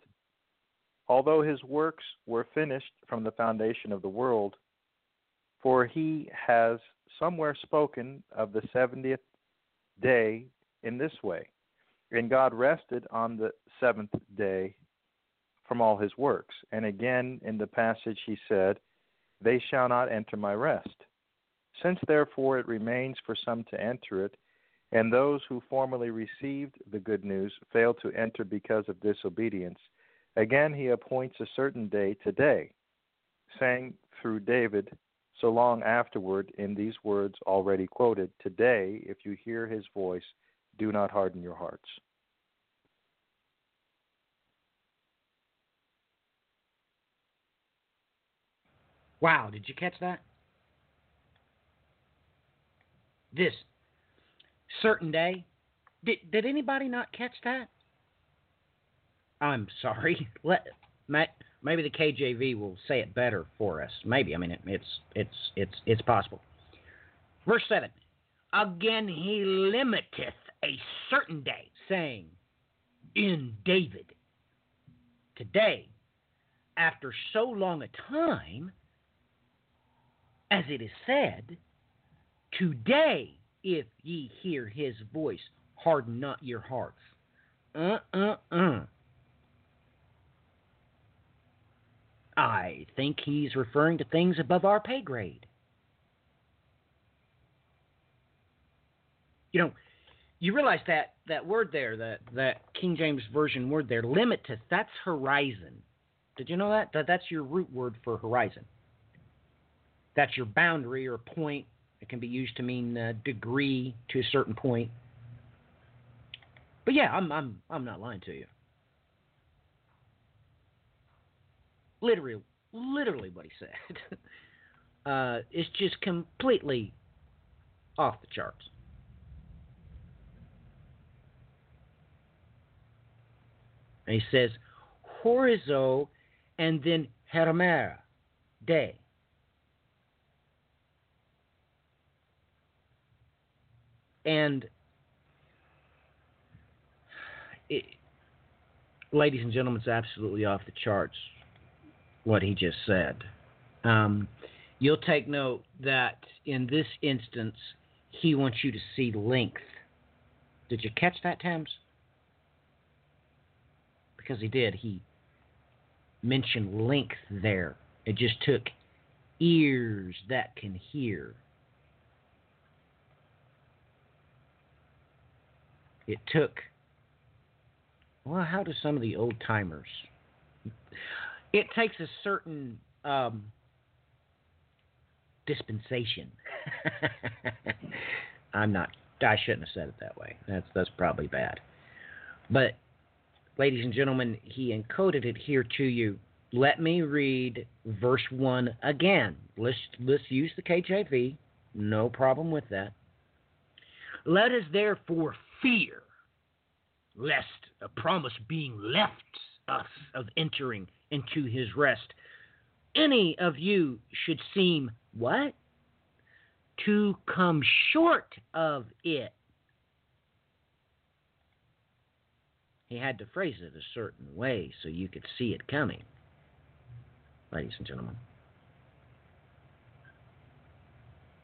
Although his works were finished from the foundation of the world, for he has somewhere spoken of the seventieth day in this way. And God rested on the seventh day from all his works. And again in the passage he said, They shall not enter my rest. Since therefore it remains for some to enter it, and those who formerly received the good news failed to enter because of disobedience, again he appoints a certain day today, saying through David so long afterward in these words already quoted Today, if you hear his voice, do not harden your hearts. Wow, did you catch that? This certain day. Did did anybody not catch that? I'm sorry. Let ma- maybe the KJV will say it better for us. Maybe. I mean, it, it's it's it's it's possible. Verse seven. Again, he limiteth a certain day, saying, "In David, today, after so long a time." as it is said, Today, if ye hear his voice, harden not your hearts. Uh uh uh. I think he's referring to things above our pay grade. You know, you realize that that word there, that that King James version word there, limiteth, that's horizon. Did you know that? That that's your root word for horizon. That's your boundary or point. It can be used to mean uh, degree to a certain point. But yeah, I'm I'm I'm not lying to you. Literally, literally what he said. uh, it's just completely off the charts. And he says, horizo and then hemera, day. And it, ladies and gentlemen, it's absolutely off the charts what he just said. Um, you'll take note that in this instance, he wants you to see length. Did you catch that, Thames? Because he did. He mentioned length there. It just took ears that can hear. It took, well, how do some of the old timers? It takes a certain um, dispensation. I'm not. I shouldn't have said it that way. That's that's probably bad. But, ladies and gentlemen, he encoded it here to you. Let me read verse one again. Let's let's use the KJV. No problem with that. Let us therefore fear, lest a promise being left us of entering into his rest, any of you should seem what? To come short of it. He had to phrase it a certain way so you could see it coming, ladies and gentlemen.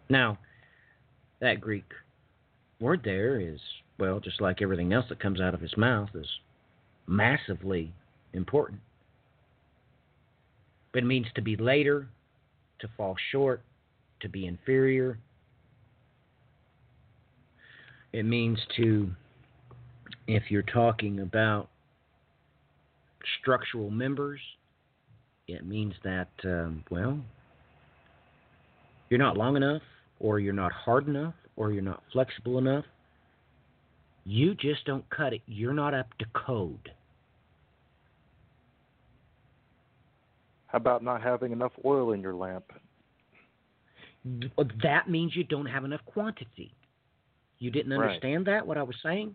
Now, that Greek word there is, well, just like everything else that comes out of his mouth, is massively important. But it means to be later, to fall short, to be inferior. It means to, if you're talking about structural members, it means that, um, well, you're not long enough, or you're not hard enough, or you're not flexible enough. You just don't cut it. You're not up to code. How about not having enough oil in your lamp? That means you don't have enough quantity. You didn't Right. understand that, what I was saying?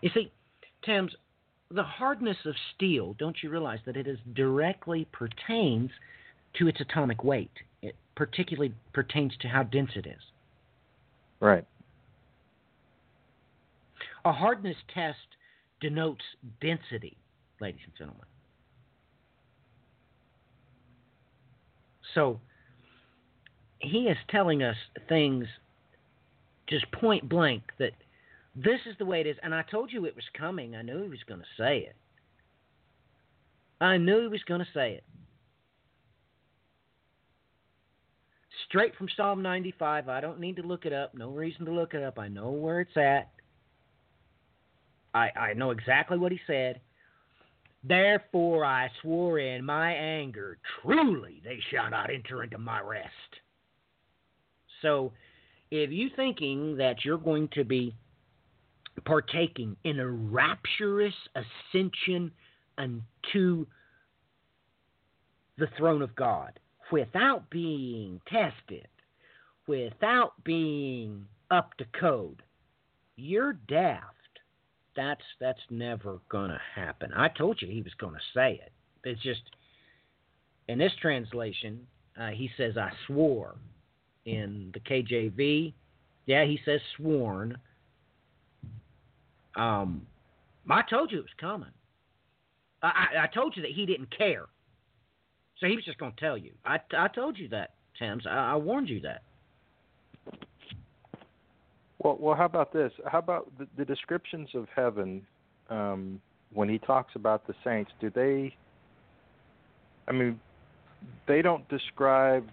You see, Thames, the hardness of steel, don't you realize that it is directly pertains to its atomic weight? It particularly pertains to how dense it is. Right. A hardness test denotes density, ladies and gentlemen. So he is telling us things just point blank that this is the way it is. And I told you it was coming. I knew he was going to say it. I knew he was going to say it. Straight from Psalm 95. I don't need to look it up. No reason to look it up. I know where it's at. I, I know exactly what he said. Therefore I swore in my anger, truly they shall not enter into my rest. So, if you're thinking that you're going to be partaking in a rapturous ascension unto the throne of God without being tested, without being up to code, you're daft. That's that's never gonna happen. I told you he was gonna say it. It's just in this translation, uh, he says I swore. In the KJV, yeah, he says sworn. Um, I told you it was coming. I, I, told you that he didn't care. So he was just going to tell you. I, I told you that, Thames. I, I warned you that. Well, well, how about this? How about the, the descriptions of heaven um, when he talks about the saints? Do they? I mean, they don't describe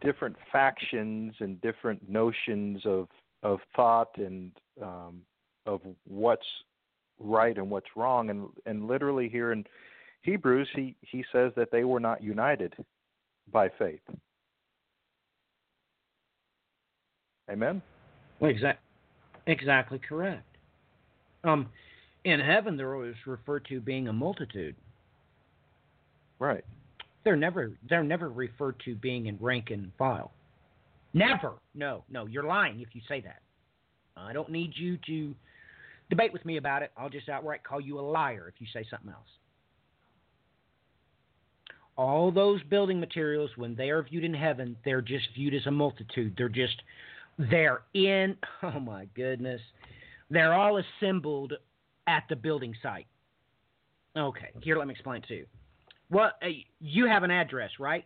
different factions and different notions of of thought and um, of what's right and what's wrong. And and literally here in Hebrews, he he says that they were not united by faith. Amen. Well, exact, exactly correct. Um, in heaven, they're always referred to being a multitude. Right. They're never they're never referred to being in rank and file. Never. No, no, you're lying if you say that. I don't need you to debate with me about it. I'll just outright call you a liar if you say something else. All those building materials, when they are viewed in heaven, they're just viewed as a multitude. They're just they're in. Oh my goodness, they're all assembled at the building site. Okay, here let me explain to you. Well, uh, you have an address, right?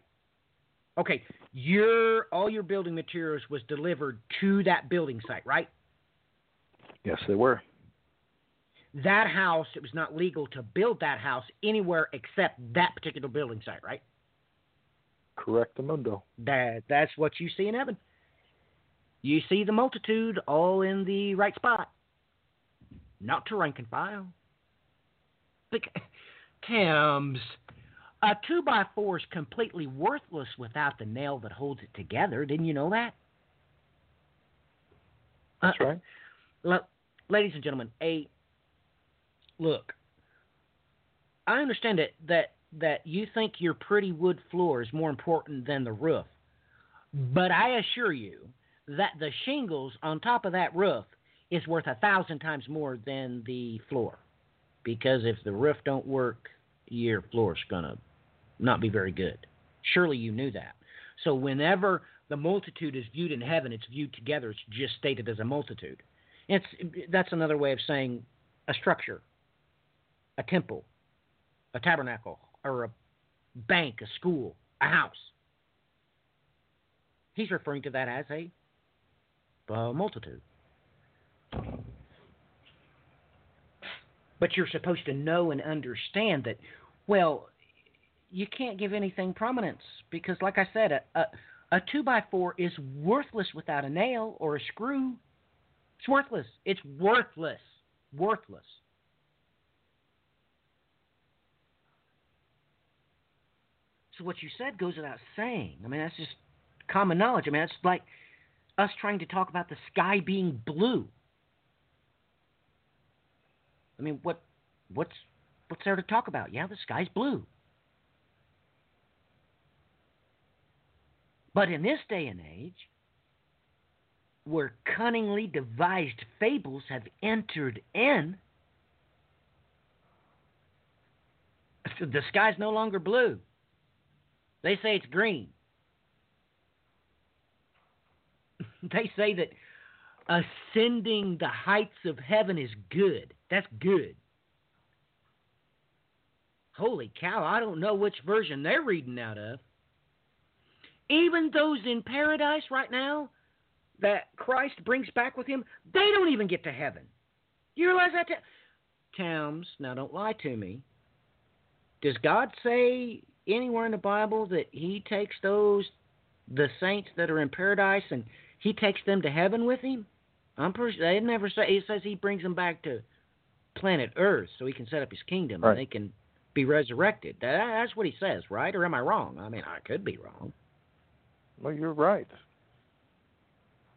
Okay, your all your building materials was delivered to that building site, right? Yes, they were. That house, it was not legal to build that house anywhere except that particular building site, right? Correct, Mundo. That that's what you see in heaven. You see the multitude all in the right spot, not to rank and file. But, Thames, a two by four is completely worthless without the nail that holds it together. Didn't you know that? That's Uh, right. Look, ladies and gentlemen, a look. I understand that that that you think your pretty wood floor is more important than the roof, but I assure you that the shingles on top of that roof is worth a thousand times more than the floor. Because if the roof don't work, your floor's gonna not be very good. Surely you knew that. So whenever the multitude is viewed in heaven, it's viewed together. It's just stated as a multitude. It's that's another way of saying a structure, a temple, a tabernacle, or a bank, a school, a house. He's referring to that as a, a multitude. But you're supposed to know and understand that, well, you can't give anything prominence because, like I said, a, a, a two by four is worthless without a nail or a screw. It's worthless. It's worthless. Worthless. So what you said goes without saying. I mean, that's just common knowledge. I mean, that's like us trying to talk about the sky being blue. I mean, what what's what's there to talk about? Yeah, the sky's blue. But in this day and age, where cunningly devised fables have entered in, the sky's no longer blue. They say it's green. they say that ascending the heights of heaven is good. That's good. Holy cow, I don't know which version they're reading out of. Even those in paradise right now that Christ brings back with him, they don't even get to heaven. You realize that? Towns, now don't lie to me. Does God say anywhere in the Bible that He takes those, the saints that are in paradise, and He takes them to heaven with Him? I'm pretty. They never say. He says He brings them back to planet Earth so He can set up His kingdom Right. and they can be resurrected. That, that's what He says, right? Or am I wrong? I mean, I could be wrong. Well, you're right.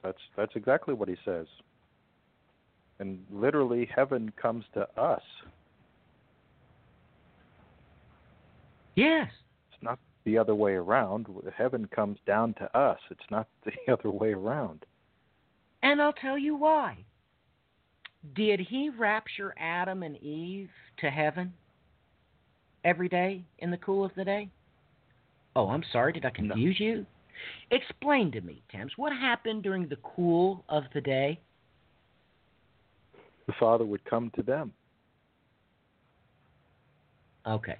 That's that's exactly what he says. And literally, heaven comes to us. Yes. It's not the other way around. Heaven comes down to us. It's not the other way around. And I'll tell you why. Did he rapture Adam and Eve to heaven every day in the cool of the day? Oh, I'm sorry. Did I confuse you? Explain to me, Thames, what happened during the cool of the day? The Father would come to them. Okay.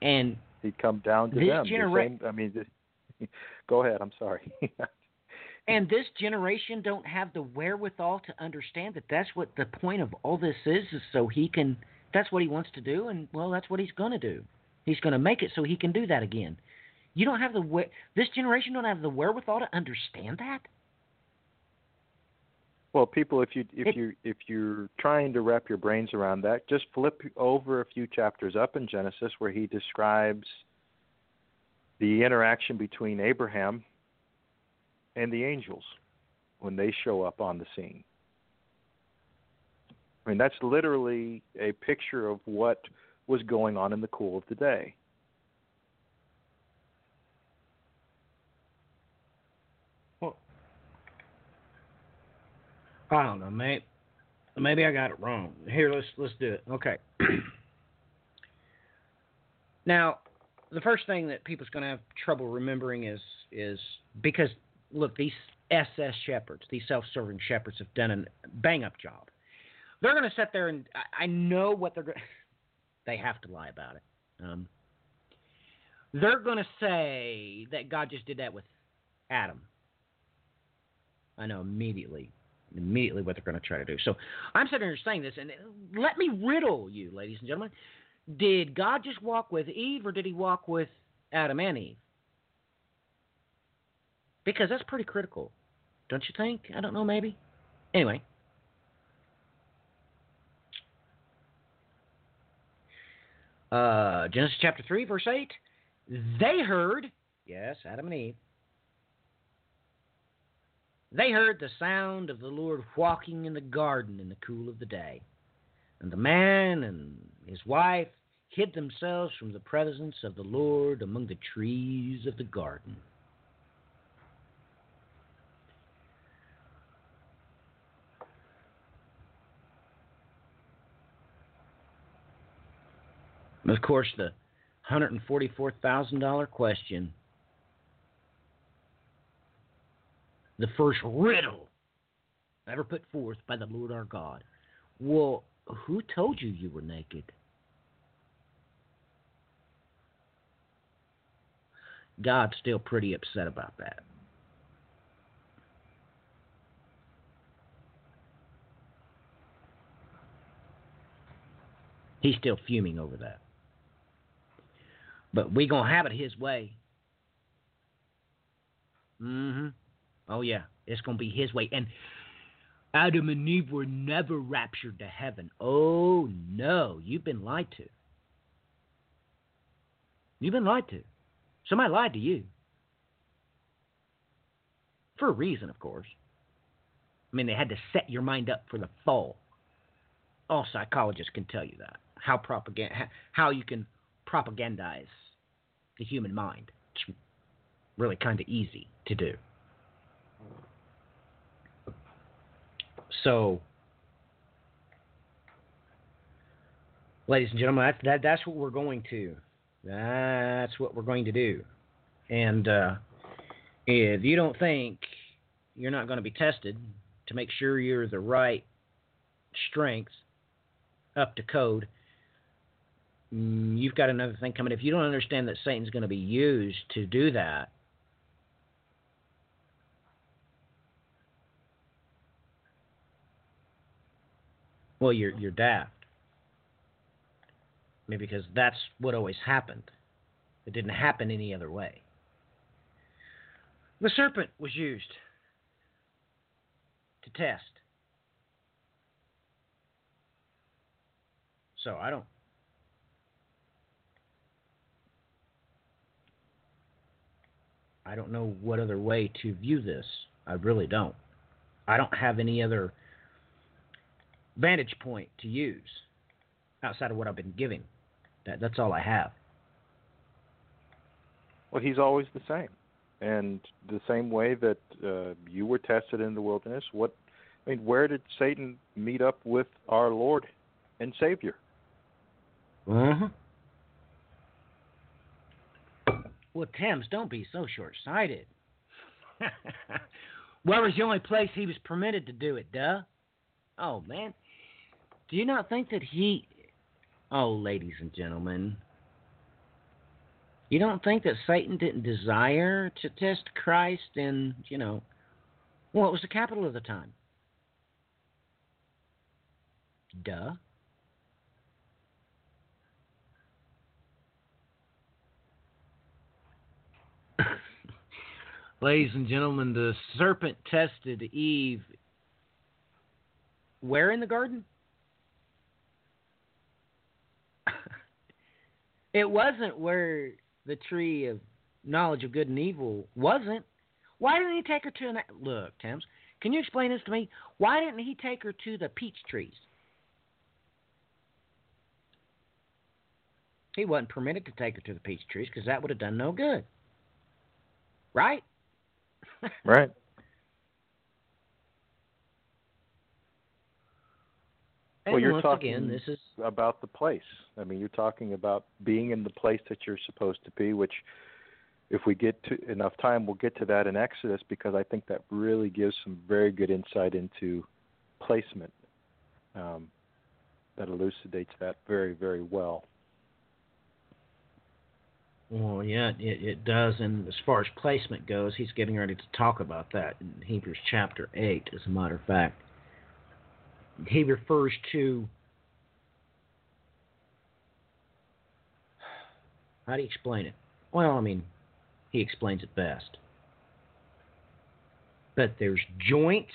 And He'd come down to This them. The same- I mean, this, go ahead. I'm sorry. and this generation don't have the wherewithal to understand that that's what the point of all this is, is so he can. That's what he wants to do, and well, that's what he's going to do. He's going to make it so he can do that again. You don't have the this generation don't have the wherewithal to understand that. Well, people, if you if you if you're trying to wrap your brains around that, just flip over a few chapters up in Genesis where he describes the interaction between Abraham and the angels when they show up on the scene. I mean, that's literally a picture of what was going on in the cool of the day. I don't know, mate. Maybe I got it wrong. Here, let's let's do it. Okay. now, the first thing that people's going to have trouble remembering is is because look, these SS shepherds, these self-serving shepherds, have done a bang-up job. They're going to sit there and I, I know what they're going. They have to lie about it. Um, they're going to say that God just did that with Adam. I know immediately immediately what they're going to try to do. So I'm sitting here saying this, and let me riddle you, ladies and gentlemen. Did God just walk with Eve, or did he walk with Adam and Eve? Because that's pretty critical, don't you think? I don't know, maybe. Anyway. Uh, Genesis chapter 3, verse 8. They heard, yes, Adam and Eve, they heard the sound of the Lord walking in the garden in the cool of the day. And the man and his wife hid themselves from the presence of the Lord among the trees of the garden. Of course, the $144,000 question The first riddle ever put forth by the Lord our God. Well, who told you you were naked? God's still pretty upset about that. He's still fuming over that. But we gonna have it his way. Mm-hmm. Oh yeah, it's gonna be his way. And Adam and Eve were never raptured to heaven. Oh no, you've been lied to. You've been lied to. Somebody lied to you. For a reason, of course. I mean, they had to set your mind up for the fall. All psychologists can tell you that. How propaganda, how you can propagandize the human mind. It's really kind of easy to do. So, ladies and gentlemen, that's, that, that's what we're going to. That's what we're going to do. And uh, if you don't think you're not going to be tested to make sure you're the right strength up to code, mm, you've got another thing coming. If you don't understand that Satan's going to be used to do that, well, you're you're daft. Mean, because that's what always happened. It didn't happen any other way. The serpent was used to test. So I don't. I don't know what other way to view this. I really don't. I don't have any other vantage point to use outside of what I've been giving. That, that's all I have. Well, he's always the same, and the same way that uh, you were tested in the wilderness. What I mean, where did Satan meet up with our Lord and Savior? Uh-huh. Well, Thames, don't be so short-sighted. Where was the only place he was permitted to do it, duh? Oh man, do you not think that he? Oh, ladies and gentlemen, you don't think that Satan didn't desire to test Christ in, you know, it was the capital of the time. Duh. Ladies and gentlemen, the serpent tested Eve where in the garden? It wasn't where the tree of knowledge of good and evil wasn't. Why didn't he take her to an look, Thames? Can you explain this to me? Why didn't he take her to the peach trees? He wasn't permitted to take her to the peach trees because that would have done no good. Right? Right. Well, you're once talking again, this is about the place. I mean, you're talking about being in the place that you're supposed to be, which, if we get to enough time, we'll get to that in Exodus because I think that really gives some very good insight into placement. Um, that elucidates that very, very well. Well, yeah, it, it does. And as far as placement goes, he's getting ready to talk about that in Hebrews chapter 8, as a matter of fact. He refers to. How do you explain it? Well, I mean, he explains it best. But there's joints,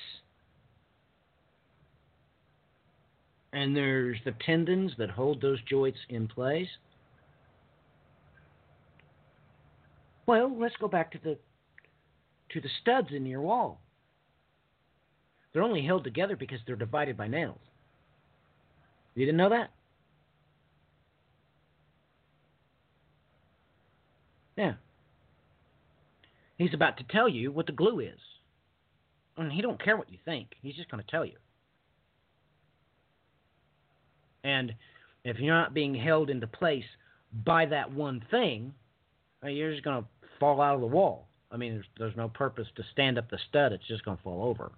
and there's the tendons that hold those joints in place. Well, let's go back to the to the studs in your wall. They're only held together because they're divided by nails. You didn't know that? Yeah. He's about to tell you what the glue is. And he don't care what you think. He's just going to tell you. And If you're not being held into place by that one thing, you're just going to fall out of the wall. I mean, there's, there's no purpose to stand up the stud. It's just going to fall over.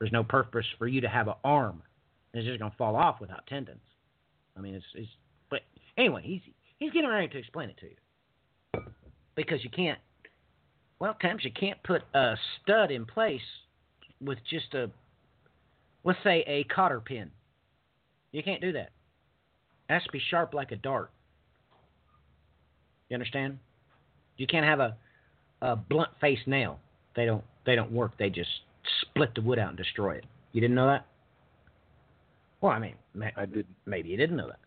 There's no purpose for you to have an arm. It's just going to fall off without tendons. I mean, it's, it's but anyway, he's he's getting ready to explain it to you because you can't. Well, times you can't put a stud in place with just a, let's say, a cotter pin. You can't do that. It has to be sharp like a dart. You understand? You can't have a, a blunt face nail. They don't they don't work. They just split the wood out and destroy it. You didn't know that? Well, I mean, ma- I did. maybe you didn't know that.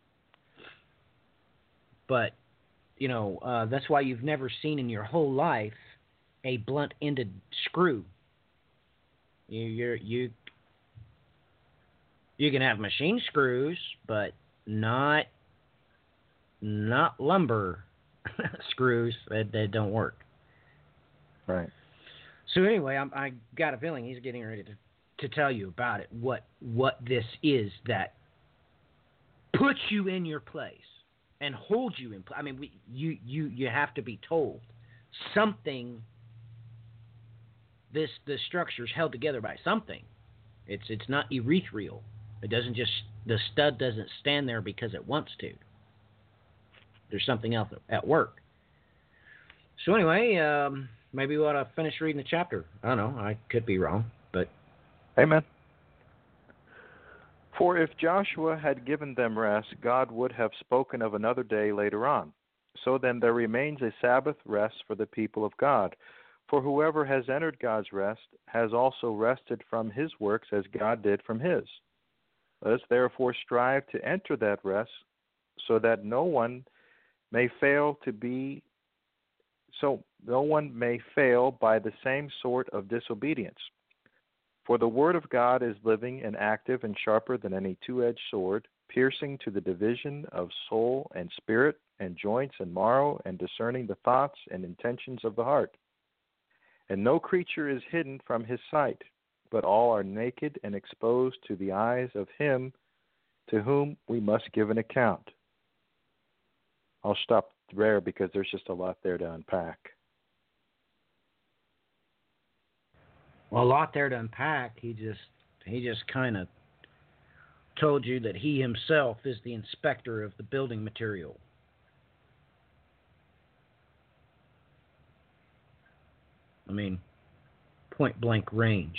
But, you know, uh, that's why you've never seen in your whole life a blunt ended screw. You you're, you you can have machine screws, but not not lumber screws that, that don't work. Right. So anyway, I'm, I got a feeling he's getting ready to, to tell you about it. What what this is that puts you in your place and holds you in. place. I mean, we, you you you have to be told something. This the structure is held together by something. It's it's not ethereal. It doesn't just the stud doesn't stand there because it wants to. There's something else at work. So anyway, um, maybe we ought to finish reading the chapter. I don't know. I could be wrong, but Amen. For if Joshua had given them rest, God would have spoken of another day later on. So then there remains a Sabbath rest for the people of God. For whoever has entered God's rest has also rested from his works as God did from his. Let us therefore strive to enter that rest, so that no one may fail to be so no one may fail by the same sort of disobedience. For the word of God is living and active and sharper than any two edged sword, piercing to the division of soul and spirit, and joints and marrow, and discerning the thoughts and intentions of the heart. And no creature is hidden from his sight, but all are naked and exposed to the eyes of him to whom we must give an account. I'll stop there because there's just a lot there to unpack. Well, a lot there to unpack. He just he just kind of told you that he himself is the inspector of the building material. I mean, point blank range.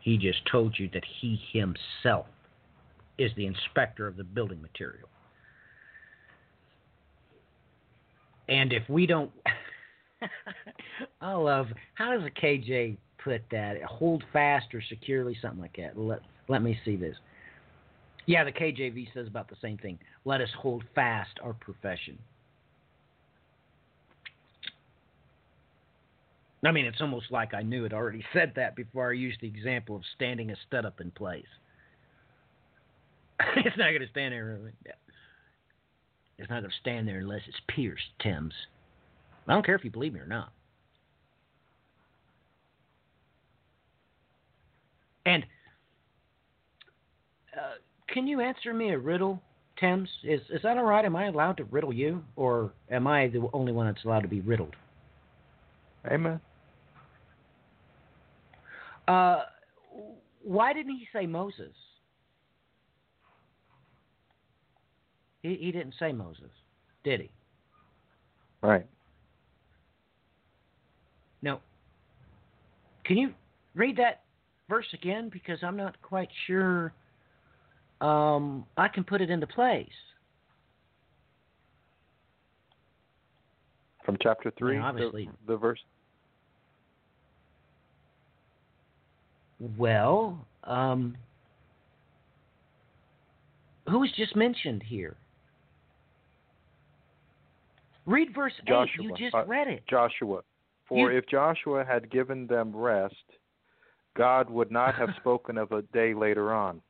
He just told you that he himself is the inspector of the building material. And if we don't, I love how does a KJ put that? Hold fast or securely, something like that. Let let me see this. Yeah, the KJV says about the same thing. Let us hold fast our profession. I mean, it's almost like I knew it already said that before I used the example of standing a stud up in place. it's not going to stand there. It's not going to stand there unless it's pierced, Tim's. I don't care if you believe me or not. And uh, can you answer me a riddle, Thames? Is is that all right? Am I allowed to riddle you, or am I the only one that's allowed to be riddled? Amen. Uh, why didn't he say Moses? He he didn't say Moses, did he? Right. No. Can you read that verse again? Because I'm not quite sure um, I can put it into place. From chapter 3, Yeah, obviously. the, the verse. Well, um, who was just mentioned here? Read verse 8. You Joshua. just Uh, read it. Joshua. For You- if Joshua had given them rest, God would not have spoken of a day later on.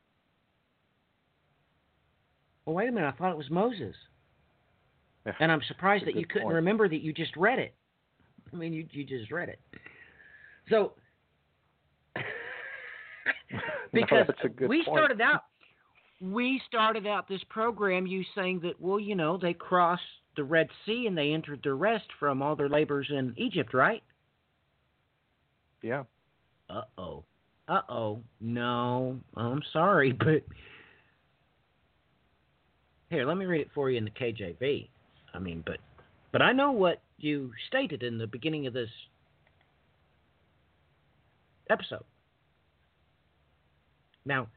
Well, wait a minute. I thought it was Moses. Yeah, And I'm surprised that you couldn't point. remember that you just read it. I mean, you you just read it. So, because good we point. started out, we started out this program you saying that well, you know, they crossed the Red Sea and they entered the rest from all their labors in Egypt, right? Yeah. Uh oh. Uh oh. No, I'm sorry, but here, let me read it for you in the KJV. I mean, but but I know what you stated in the beginning of this episode. Now,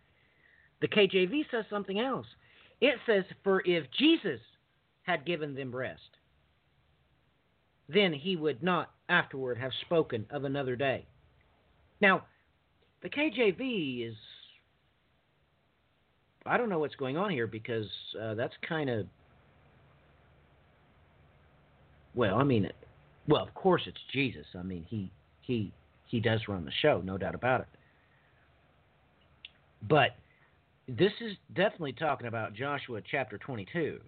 the KJV says something else. It says, For if Jesus had given them rest, then he would not afterward have spoken of another day. Now, the KJV is. I don't know what's going on here because uh, that's kind of. Well, I mean, well, of course it's Jesus. I mean, he he he does run the show, no doubt about it. But this is definitely talking about Joshua chapter 22,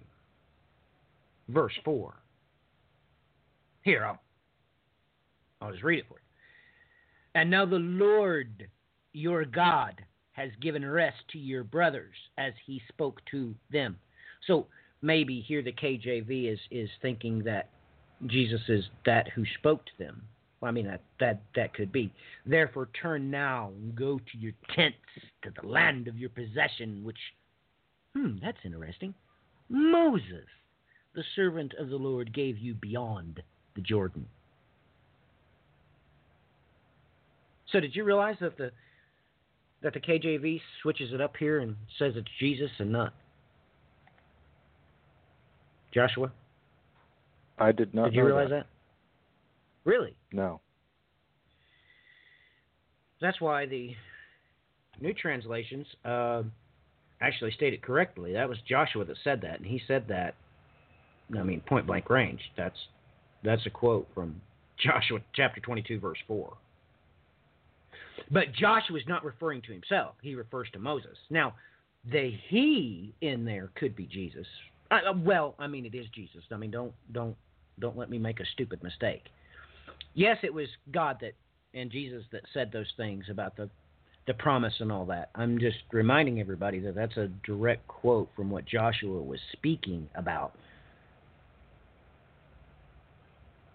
verse 4. Here, I'll, I'll just read it for you. And now the Lord your God has given rest to your brothers as he spoke to them. So maybe here the KJV is, is thinking that Jesus is that who spoke to them. Well, I mean that that that could be. Therefore, turn now and go to your tents to the land of your possession, which, hmm, that's interesting. Moses, the servant of the Lord, gave you beyond the Jordan. So, did you realize that the that the KJV switches it up here and says it's Jesus and not Joshua? I did not Did you realize that? Really? No. That's why the new translations uh, actually state it correctly. That was Joshua that said that, and he said that. I mean, point blank range. That's that's a quote from Joshua chapter twenty-two, verse four. But Joshua is not referring to himself; he refers to Moses. Now, the he in there could be Jesus. Uh, well, I mean, it is Jesus. I mean, don't don't don't let me make a stupid mistake. Yes, it was God that and Jesus that said those things about the the promise and all that. I'm just reminding everybody that that's a direct quote from what Joshua was speaking about.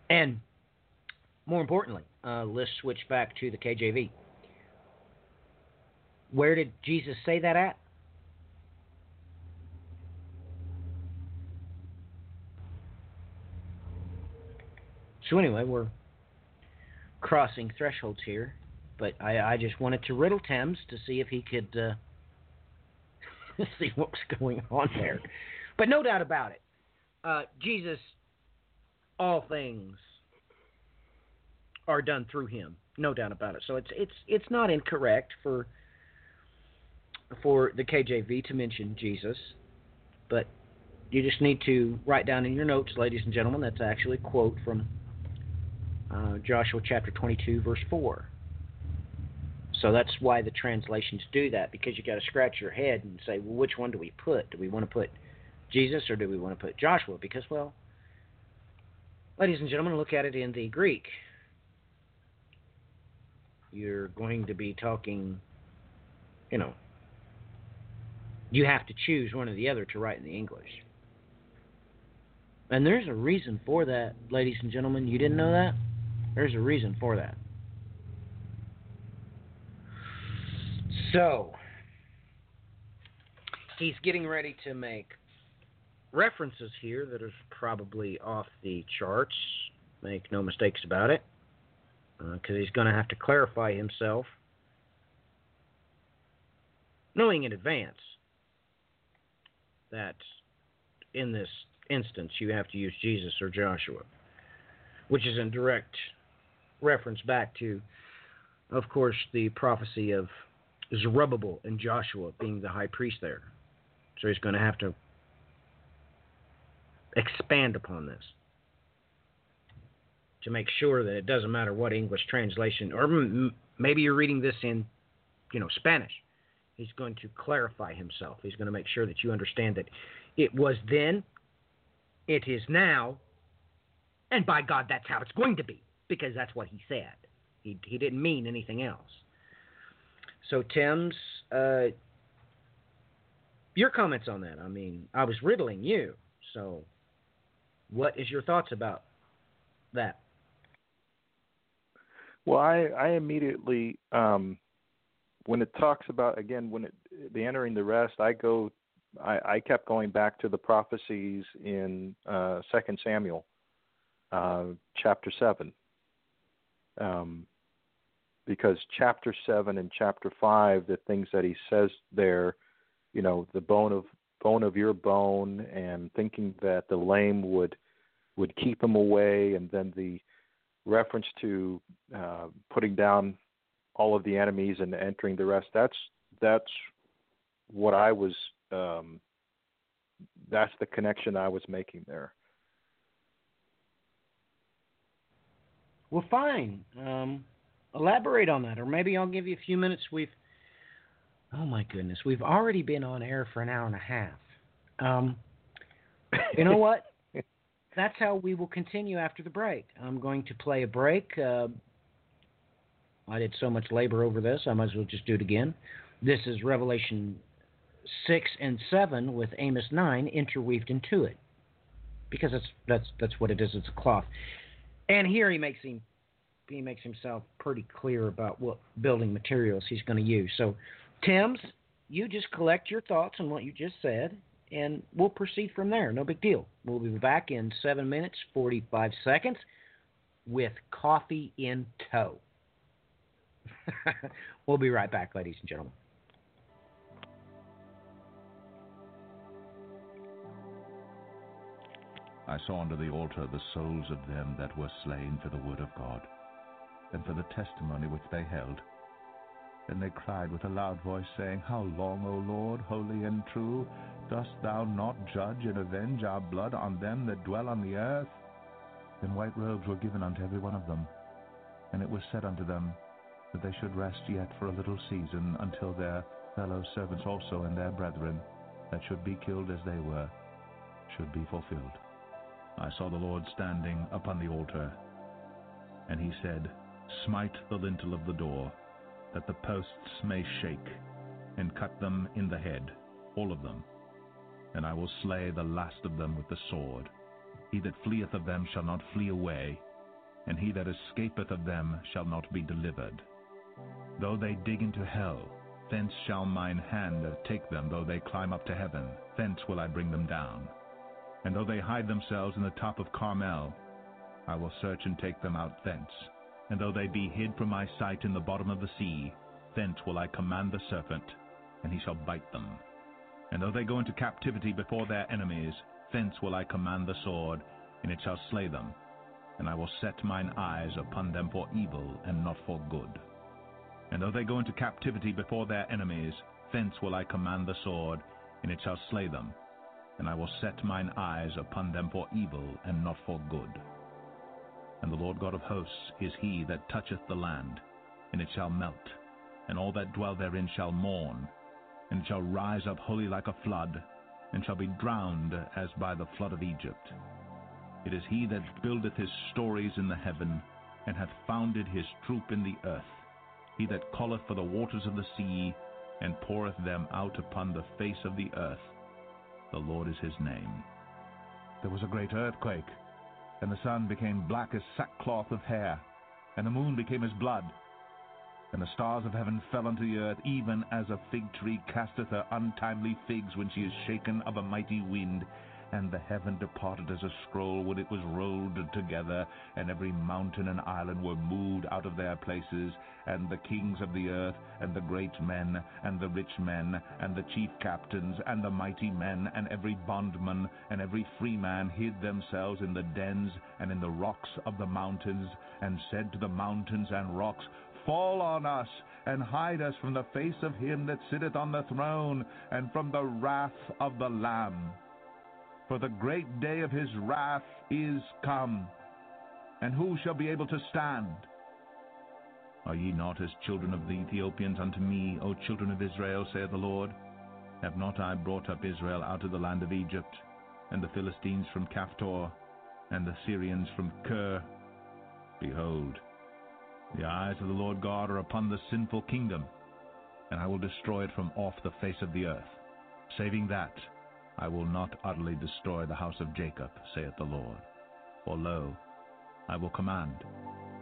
And more importantly, uh, let's switch back to the KJV. Where did Jesus say that at? So anyway, we're crossing thresholds here, but I, I just wanted to riddle Thames to see if he could uh, see what was going on there. But no doubt about it, uh, Jesus, all things are done through him. No doubt about it. So it's it's it's not incorrect for for the KJV to mention Jesus, but you just need to write down in your notes, ladies and gentlemen, that's actually a quote from uh, Joshua chapter 22, verse 4. So that's why the translations do that, because you got to scratch your head and say, well, which one do we put? Do we want to put Jesus or do we want to put Joshua? Because, well, ladies and gentlemen, look at it in the Greek. You're going to be talking, you know, you have to choose one or the other to write in the English. And there's a reason for that, ladies and gentlemen. You didn't know that? There's a reason for that. So, he's getting ready to make references here that are probably off the charts. Make no mistakes about it. Uh, because he's going to have to clarify himself, knowing in advance that in this instance you have to use Jesus or Joshua, which is in direct reference back to, of course, the prophecy of Zerubbabel and Joshua being the high priest there. So he's going to have to expand upon this to make sure that it doesn't matter what English translation, or m- maybe you're reading this in, you know, Spanish. He's going to clarify himself. He's going to make sure that you understand that it was then, it is now, and by God, that's how it's going to be because that's what he said. He he didn't mean anything else. So Tim's, uh, your comments on that. I mean, I was riddling you. So, what is your thoughts about that? Well, I, I immediately, um, when it talks about again when it the entering the rest, I go, I, I kept going back to the prophecies in uh, Second Samuel, uh, chapter seven, um, because chapter seven and chapter five, the things that he says there, you know, the bone of bone of your bone, and thinking that the lame would would keep him away, and then the reference to uh, putting down all of the enemies and entering the rest. That's that's what I was. Um, that's the connection I was making there. Well, fine. Um, elaborate on that, or maybe I'll give you a few minutes. We've, oh my goodness, we've already been on air for an hour and a half. Um, you know what? That's how we will continue after the break. I'm going to play a break. Uh, I did so much labor over this, I might as well just do it again. This is Revelation 6 and 7 with Amos 9 interweaved into it. Because that's that's that's what it is. It's a cloth. And here he makes him he makes himself pretty clear about what building materials he's going to use. So, Tim's, you just collect your thoughts on what you just said, and we'll proceed from there. No big deal. We'll be back in seven minutes, 45 seconds with coffee in tow. we'll be right back, ladies and gentlemen. I saw under the altar the souls of them that were slain for the word of God, and for the testimony which they held. And they cried with a loud voice, saying, How long, O Lord, holy and true, dost thou not judge and avenge our blood on them that dwell on the earth? Then white robes were given unto every one of them, and it was said unto them that they should rest yet for a little season until their fellow servants also and their brethren that should be killed as they were should be fulfilled. I saw the Lord standing upon the altar, and he said, Smite the lintel of the door, that the posts may shake, and cut them in the head, all of them. And I will slay the last of them with the sword. He that fleeth of them shall not flee away, and he that escapeth of them shall not be delivered. Though they dig into hell, thence shall mine hand take them. Though they climb up to heaven, thence will I bring them down. And though they hide themselves in the top of Carmel, I will search and take them out thence. And though they be hid from my sight in the bottom of the sea, thence will I command the serpent, and he shall bite them. And though they go into captivity before their enemies, thence will I command the sword, and it shall slay them. And I will set mine eyes upon them for evil, and not for good. And though they go into captivity before their enemies, thence will I command the sword, and it shall slay them. And I will set mine eyes upon them for evil, and not for good. And the Lord God of hosts is he that toucheth the land, and it shall melt, and all that dwell therein shall mourn, and it shall rise up wholly like a flood, and shall be drowned as by the flood of Egypt. It is he that buildeth his stories in the heaven, and hath founded his troop in the earth. He that calleth for the waters of the sea, and poureth them out upon the face of the earth. The Lord is his name. There was a great earthquake, and the sun became black as sackcloth of hair, and the moon became as blood. And the stars of heaven fell unto the earth, even as a fig tree casteth her untimely figs when she is shaken of a mighty wind. And the heaven departed as a scroll when it was rolled together, and every mountain and island were moved out of their places, and the kings of the earth, and the great men, and the rich men, and the chief captains, and the mighty men, and every bondman, and every freeman hid themselves in the dens and in the rocks of the mountains, and said to the mountains and rocks, Fall on us, and hide us from the face of him that sitteth on the throne, and from the wrath of the Lamb. For the great day of his wrath is come. And who shall be able to stand? Are ye not as children of the Ethiopians unto me, O children of Israel, saith the Lord? Have not I brought up Israel out of the land of Egypt, and the Philistines from Caphtor, and the Syrians from Kir? Behold, the eyes of the Lord God are upon the sinful kingdom, and I will destroy it from off the face of the earth. Saving that, I will not utterly destroy the house of Jacob, saith the Lord. For lo, I will command,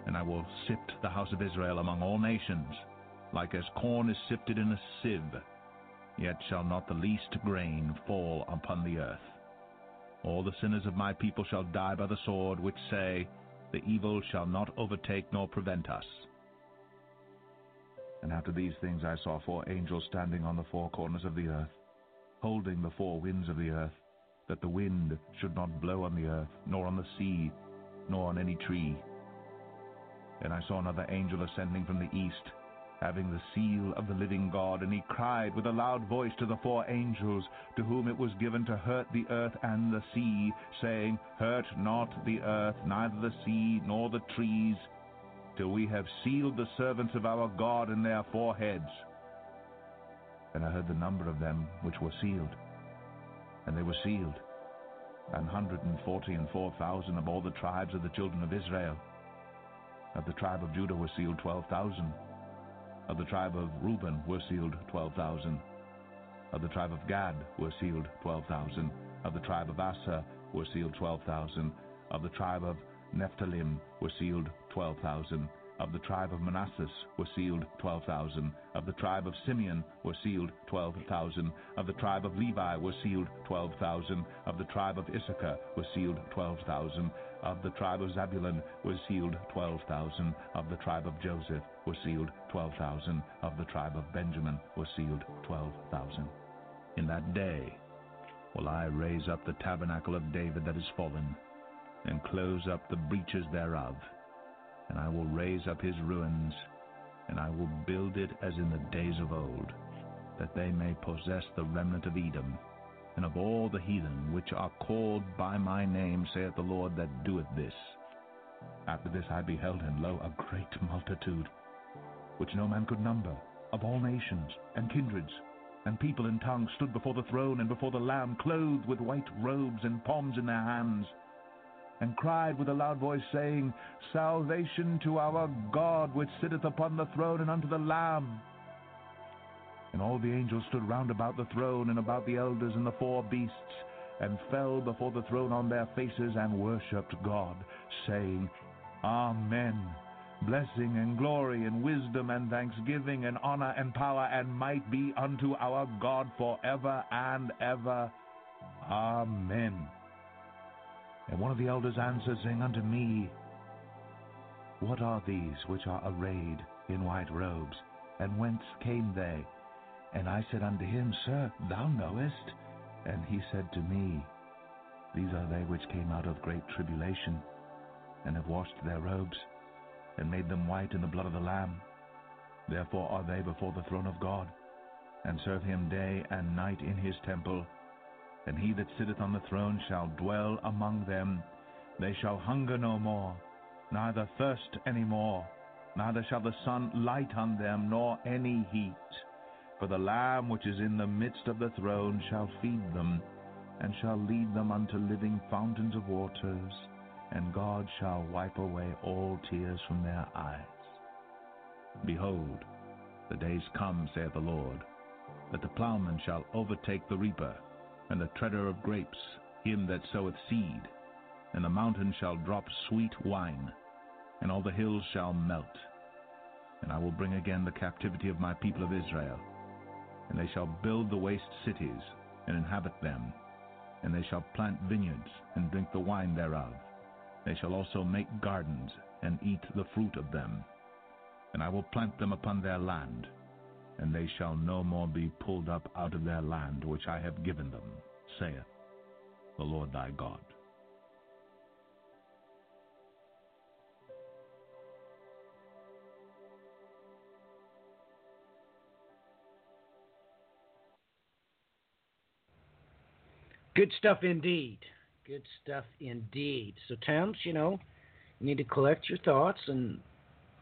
and I will sift the house of Israel among all nations, like as corn is sifted in a sieve, yet shall not the least grain fall upon the earth. All the sinners of my people shall die by the sword, which say, The evil shall not overtake nor prevent us. And after these things I saw four angels standing on the four corners of the earth, holding the four winds of the earth, that the wind should not blow on the earth, nor on the sea, nor on any tree. And I saw another angel ascending from the east, having the seal of the living God, and he cried with a loud voice to the four angels, to whom it was given to hurt the earth and the sea, saying, Hurt not the earth, neither the sea, nor the trees, till we have sealed the servants of our God in their foreheads. And I heard the number of them which were sealed, and they were sealed, an hundred and forty and four thousand of all the tribes of the children of Israel. Of the tribe of Judah were sealed twelve thousand. Of the tribe of Reuben were sealed twelve thousand. Of the tribe of Gad were sealed twelve thousand. Of the tribe of Asher were sealed twelve thousand. Of the tribe of Nephthalim were sealed twelve thousand. Of the tribe of Manasseh were sealed twelve thousand. Of the tribe of Simeon were sealed twelve thousand. Of the tribe of Levi were sealed twelve thousand. Of the tribe of Issachar were sealed twelve thousand. Of the tribe of Zabulon were sealed twelve thousand. Of the tribe of Joseph were sealed twelve thousand. Of the tribe of Benjamin were sealed twelve thousand. In that day will I raise up the tabernacle of David that is fallen, and close up the breaches thereof and I will raise up his ruins, and I will build it as in the days of old, that they may possess the remnant of Edom, and of all the heathen which are called by my name, saith the Lord that doeth this. After this I beheld, and lo, a great multitude, which no man could number, of all nations, and kindreds, and people and tongues, stood before the throne and before the Lamb, clothed with white robes and palms in their hands and cried with a loud voice, saying, Salvation to our God, which sitteth upon the throne, and unto the Lamb. And all the angels stood round about the throne, and about the elders and the four beasts, and fell before the throne on their faces, and worshipped God, saying, Amen. Blessing and glory and wisdom and thanksgiving and honor and power and might be unto our God forever and ever. Amen. And one of the elders answered, saying unto me, What are these which are arrayed in white robes, and whence came they? And I said unto him, Sir, thou knowest. And he said to me, These are they which came out of great tribulation, and have washed their robes, and made them white in the blood of the Lamb. Therefore are they before the throne of God, and serve him day and night in his temple and he that sitteth on the throne shall dwell among them. They shall hunger no more, neither thirst any more, neither shall the sun light on them, nor any heat. For the Lamb which is in the midst of the throne shall feed them, and shall lead them unto living fountains of waters, and God shall wipe away all tears from their eyes. Behold, the days come, saith the Lord, that the plowman shall overtake the reaper, and the treader of grapes, him that soweth seed. And the mountain shall drop sweet wine, and all the hills shall melt. And I will bring again the captivity of my people of Israel. And they shall build the waste cities, and inhabit them. And they shall plant vineyards, and drink the wine thereof. They shall also make gardens, and eat the fruit of them. And I will plant them upon their land, and they shall no more be pulled up out of their land which I have given them, saith the Lord thy God. Good stuff indeed. Good stuff indeed. So, Towns, you know, you need to collect your thoughts and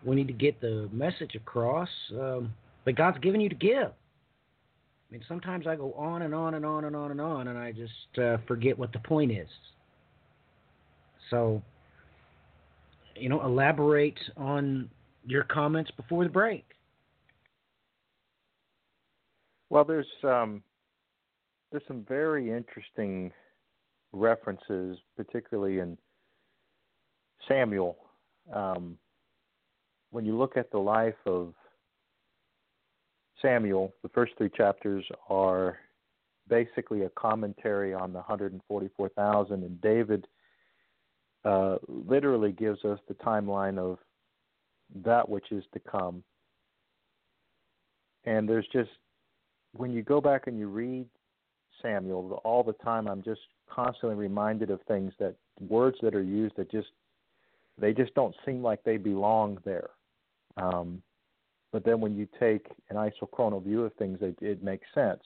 we need to get the message across um, that God's given you to give. I mean, sometimes I go on and on and on and on and on, and I just uh, forget what the point is. So, you know, elaborate on your comments before the break. Well, there's um, there's some very interesting references, particularly in Samuel. Um, when you look at the life of Samuel, the first three chapters are basically a commentary on the 144,000, and David uh, literally gives us the timeline of that which is to come. And there's just, when you go back and you read Samuel, all the time I'm just constantly reminded of things that words that are used that just, they just don't seem like they belong there. Um, but then when you take an isochronal view of things, it, it makes sense.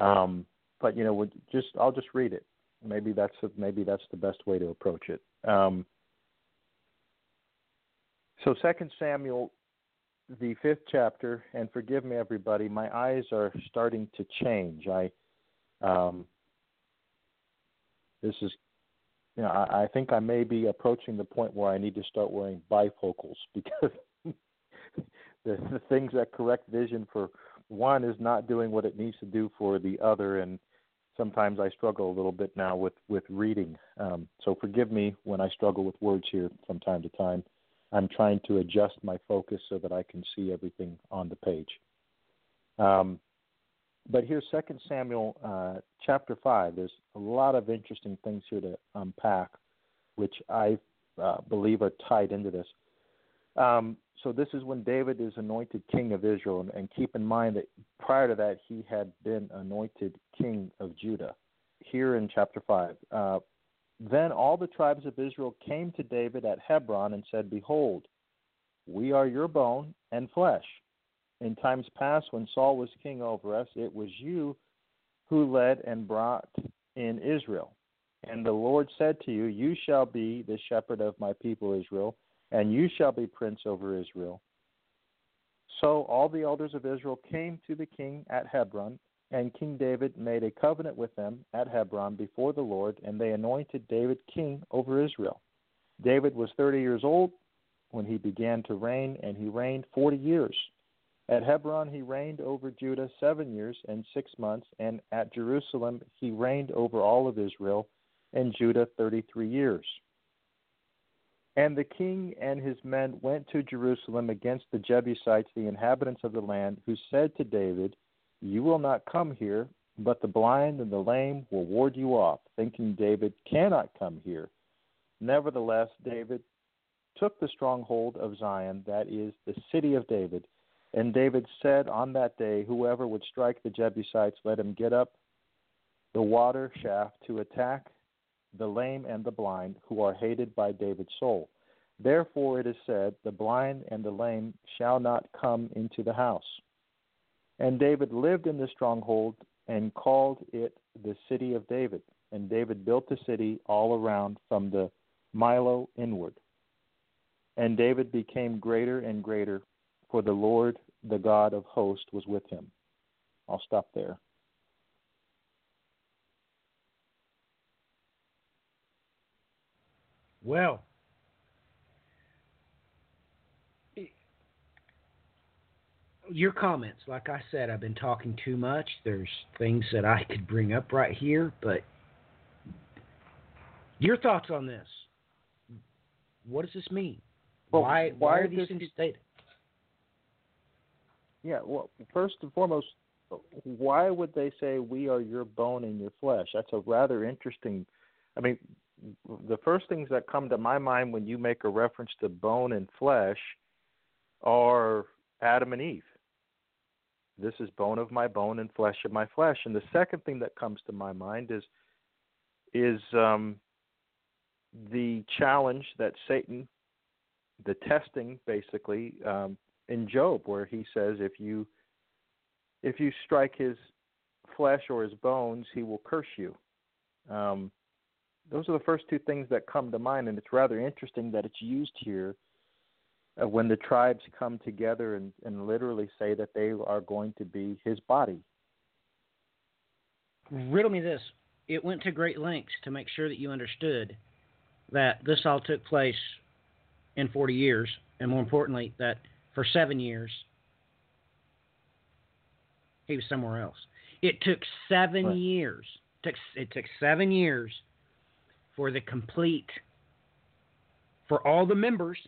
Um, but you know, just I'll just read it. Maybe that's a, maybe that's the best way to approach it. Um, so Second Samuel, the fifth chapter, and forgive me, everybody, my eyes are starting to change. I, um, this is, you know, I, I think I may be approaching the point where I need to start wearing bifocals because the, the things that correct vision for one is not doing what it needs to do for the other, and sometimes I struggle a little bit now with with reading. Um, so forgive me when I struggle with words here from time to time. I'm trying to adjust my focus so that I can see everything on the page. Um, but here's Second Samuel uh, chapter five. There's a lot of interesting things here to unpack, which I uh, believe are tied into this. Um, so this is when David is anointed king of Israel, and, and keep in mind that prior to that he had been anointed king of Judah. Here in chapter five, uh, then all the tribes of Israel came to David at Hebron and said, "Behold, we are your bone and flesh. In times past, when Saul was king over us, it was you who led and brought in Israel. And the Lord said to you, You shall be the shepherd of my people Israel." And you shall be prince over Israel. So all the elders of Israel came to the king at Hebron, and King David made a covenant with them at Hebron before the Lord, and they anointed David king over Israel. David was thirty years old when he began to reign, and he reigned forty years. At Hebron he reigned over Judah seven years and six months, and at Jerusalem he reigned over all of Israel and Judah thirty three years. And the king and his men went to Jerusalem against the Jebusites, the inhabitants of the land, who said to David, You will not come here, but the blind and the lame will ward you off, thinking David cannot come here. Nevertheless, David took the stronghold of Zion, that is, the city of David. And David said on that day, Whoever would strike the Jebusites, let him get up the water shaft to attack the lame and the blind, who are hated by David's soul. Therefore it is said, The blind and the lame shall not come into the house. And David lived in the stronghold and called it the city of David. And David built the city all around from the Millo inward. And David became greater and greater, for the Lord, the God of hosts, was with him. I'll stop there. Well, your comments, like I said, I've been talking too much. There's things that I could bring up right here, but your thoughts on this? What does this mean? Well, why, why why are these things stated? Yeah, well, first and foremost, why would they say we are your bone and your flesh? That's a rather interesting. I mean, the first things that come to my mind when you make a reference to bone and flesh are Adam and Eve. This is bone of my bone and flesh of my flesh. And the second thing that comes to my mind is is um, the challenge that Satan, the testing basically um, in Job, where he says if you if you strike his flesh or his bones, he will curse you. Um, those are the first two things that come to mind, and it's rather interesting that it's used here uh, when the tribes come together and, and literally say that they are going to be his body. Riddle me this. It went to great lengths to make sure that you understood that this all took place in 40 years, and more importantly, that for seven years he was somewhere else. It took seven Right. years. Took it took seven years for the complete for all the members.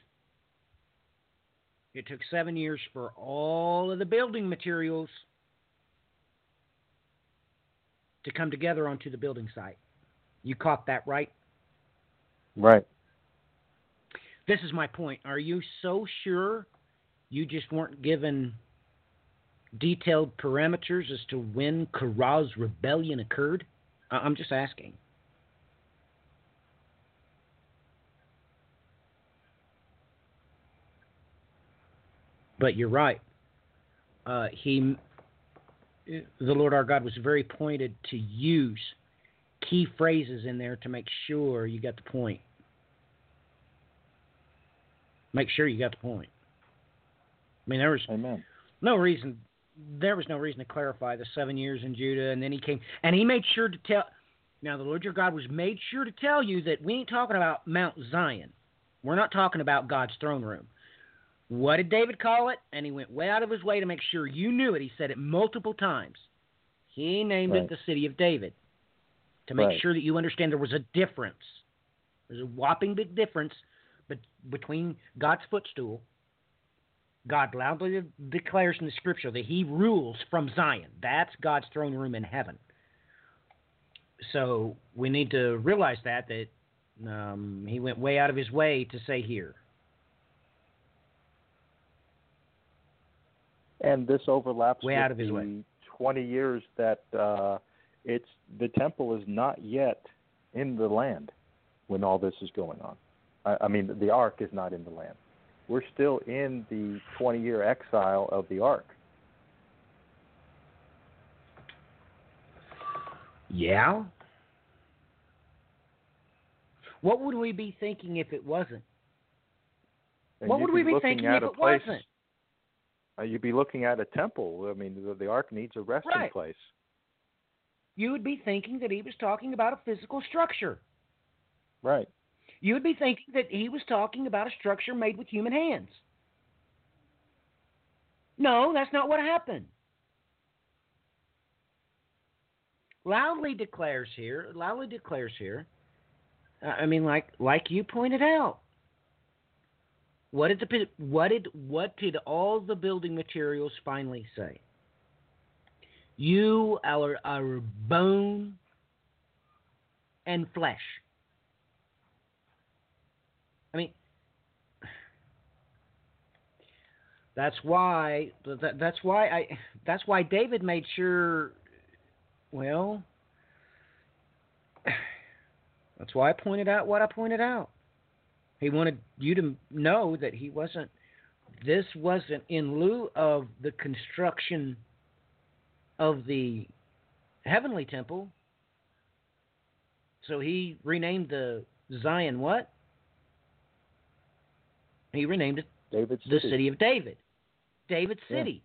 It took seven years for all of the building materials to come together onto the building site. You caught that right? Right. This is my point. Are you so sure you just weren't given detailed parameters as to when Korah's rebellion occurred? I'm just asking. But you're right. Uh, he, the Lord our God, was very pointed to use key phrases in there to make sure you got the point. Make sure you got the point. I mean, there was Amen. no reason there was no reason to clarify the seven years in Judah, and then he came and he made sure to tell. Now the Lord your God was made sure to tell you that we ain't talking about Mount Zion. We're not talking about God's throne room. What did David call it? And he went way out of his way to make sure you knew it. He said it multiple times. He named Right. it the city of David to make Right. sure that you understand there was a difference. There's a whopping big difference bet- between God's footstool. God loudly declares in the scripture that he rules from Zion. That's God's throne room in heaven. So we need to realize that that um, he went way out of his way to say here. And this overlaps Way with out of his the way. 20 years that uh, it's the temple is not yet in the land when all this is going on. I, I mean, the ark is not in the land. We're still in the 20 year exile of the ark. Yeah. What would we be thinking if it wasn't? And what you'd we be thinking if it wasn't? Uh, you'd be looking at a temple. I mean, the, the ark needs a resting Right. place. You would be thinking that he was talking about a physical structure. Right. You would be thinking that he was talking about a structure made with human hands. No, that's not what happened. Loudly declares here, loudly declares here. uh, I mean, like like you pointed out. What did the what did what did all the building materials finally say? You are, are bone and flesh. I mean, that's why that, that's why I that's why David made sure. Well, that's why I pointed out what I pointed out. He wanted you to know that he wasn't. This wasn't in lieu of the construction of the heavenly temple. So he renamed the Zion what? He renamed it David the city of David. David City.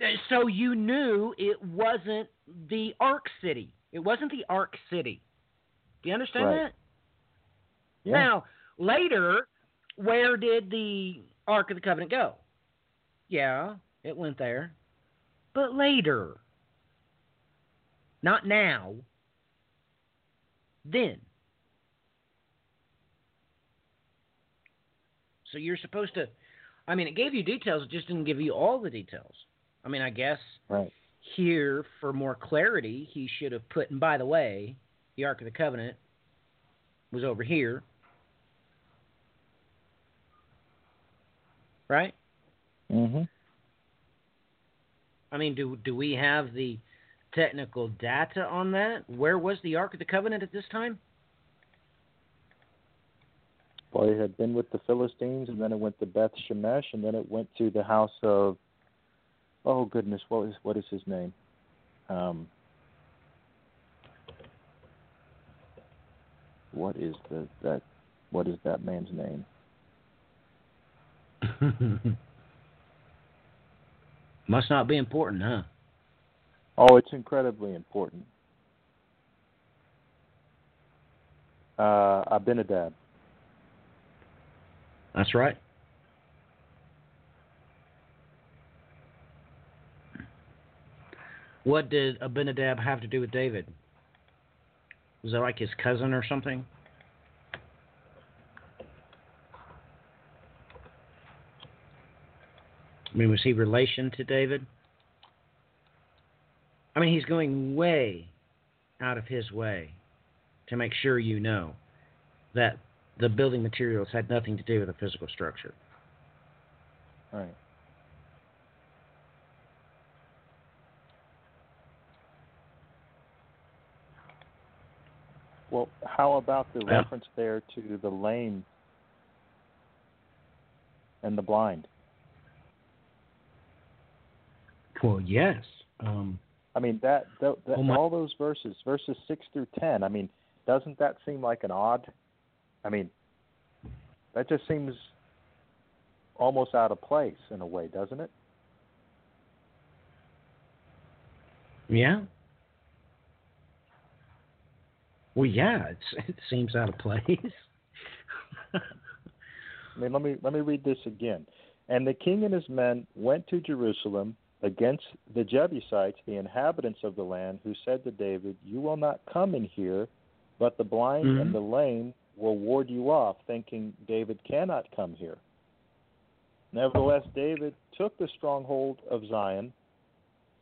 Uh, So you knew it wasn't the Ark City. It wasn't the Ark City. Do you understand Right. that? Yeah. Now, later, where did the Ark of the Covenant go? Yeah, it went there. But later. Not now. Then. So you're supposed to I mean it gave you details, it just didn't give you all the details. I mean, I guess Right. here for more clarity, he should have put and by the way, the Ark of the Covenant was over here. Right? Mm-hmm. I mean, do do we have the technical data on that? Where was the Ark of the Covenant at this time? Well, it had been with the Philistines, and then it went to Beth Shemesh, and then it went to the house of, oh goodness, what is what is his name? Um, what is the that what is that man's name? Must not be important, huh? Oh, it's incredibly important. Uh, Abinadab. That's right. What did Abinadab have to do with David? Was that like his cousin or something? I mean, was he relation to David? I mean, he's going way out of his way to make sure you know that the building materials had nothing to do with the physical structure. Right. Well, how about the Yeah. reference there to the lame and the blind? Well, yes. Um, I mean that, that, that Oh, all those verses, verses six through ten. I mean, doesn't that seem like an odd? I mean, that just seems almost out of place in a way, doesn't it? yeah. Well, yeah, it's, it seems out of place. I mean, let me let me read this again. And the king and his men went to Jerusalem against the Jebusites, the inhabitants of the land, who said to David, "You will not come in here, but the blind Mhm. and the lame will ward you off, thinking David cannot come here." Nevertheless, David took the stronghold of Zion,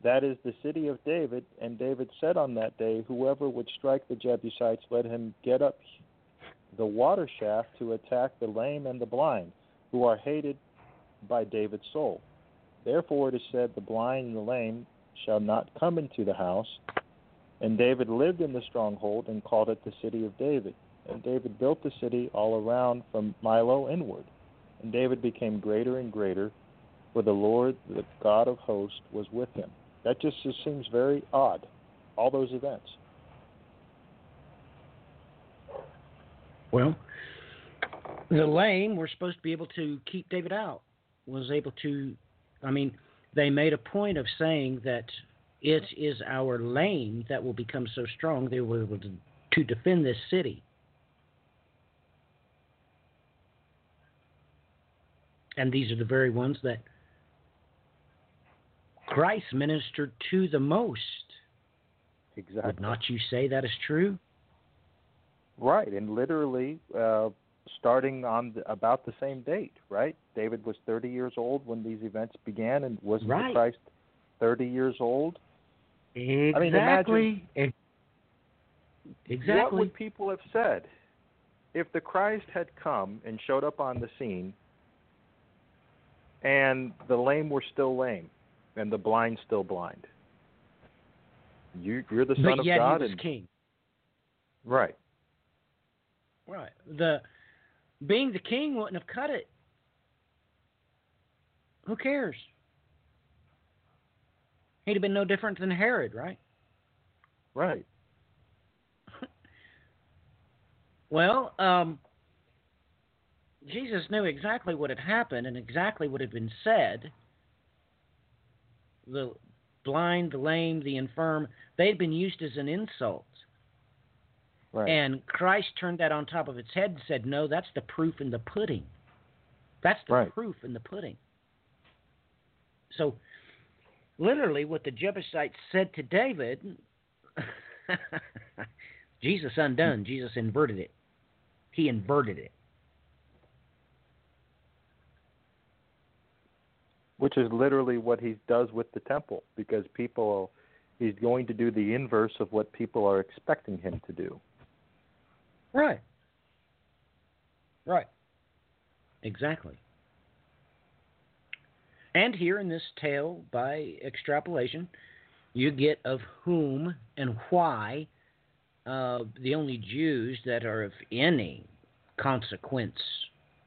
that is the city of David, and David said on that day, Whoever would strike the Jebusites, let him get up the water shaft to attack the lame and the blind, who are hated by David's soul. Therefore it is said, The blind and the lame shall not come into the house. And David lived in the stronghold and called it the city of David. And David built the city all around from Millo inward. And David became greater and greater, for the Lord, the God of hosts, was with him. That just, just seems very odd, all those events. well, the lame were supposed to be able to keep David out. Was able to, I mean, they made a point of saying that it is our lame that will become so strong they will be able to, to defend this city. And these are the very ones that Christ ministered to the most. Exactly. Would not you say that is true? Right, and literally uh, starting on the, about the same date, right? David was 30 years old when these events began, and wasn't Right. the Christ 30 years old? Exactly. imagine- Ex- What would people have said if the Christ had come and showed up on the scene, and the lame were still lame, and the blind still blind? You, you're the Son but of yet God, he was and king. right. Right. The being the king wouldn't have cut it. Who cares? He'd have been no different than Herod, right? Right. Well, um, Jesus knew exactly what had happened and exactly what had been said. The blind, the lame, the infirm, they had been used as an insult. Right. And Christ turned that on top of its head and said, No, that's the proof in the pudding. That's the Right. proof in the pudding. So, literally, what the Jebusites said to David, Jesus undone. Jesus inverted it. He inverted it. which is literally what he does with the temple because people he's going to do the inverse of what people are expecting him to do Right. Right. Exactly. And here in this tale, by extrapolation, you get of whom and why uh, the only Jews that are of any consequence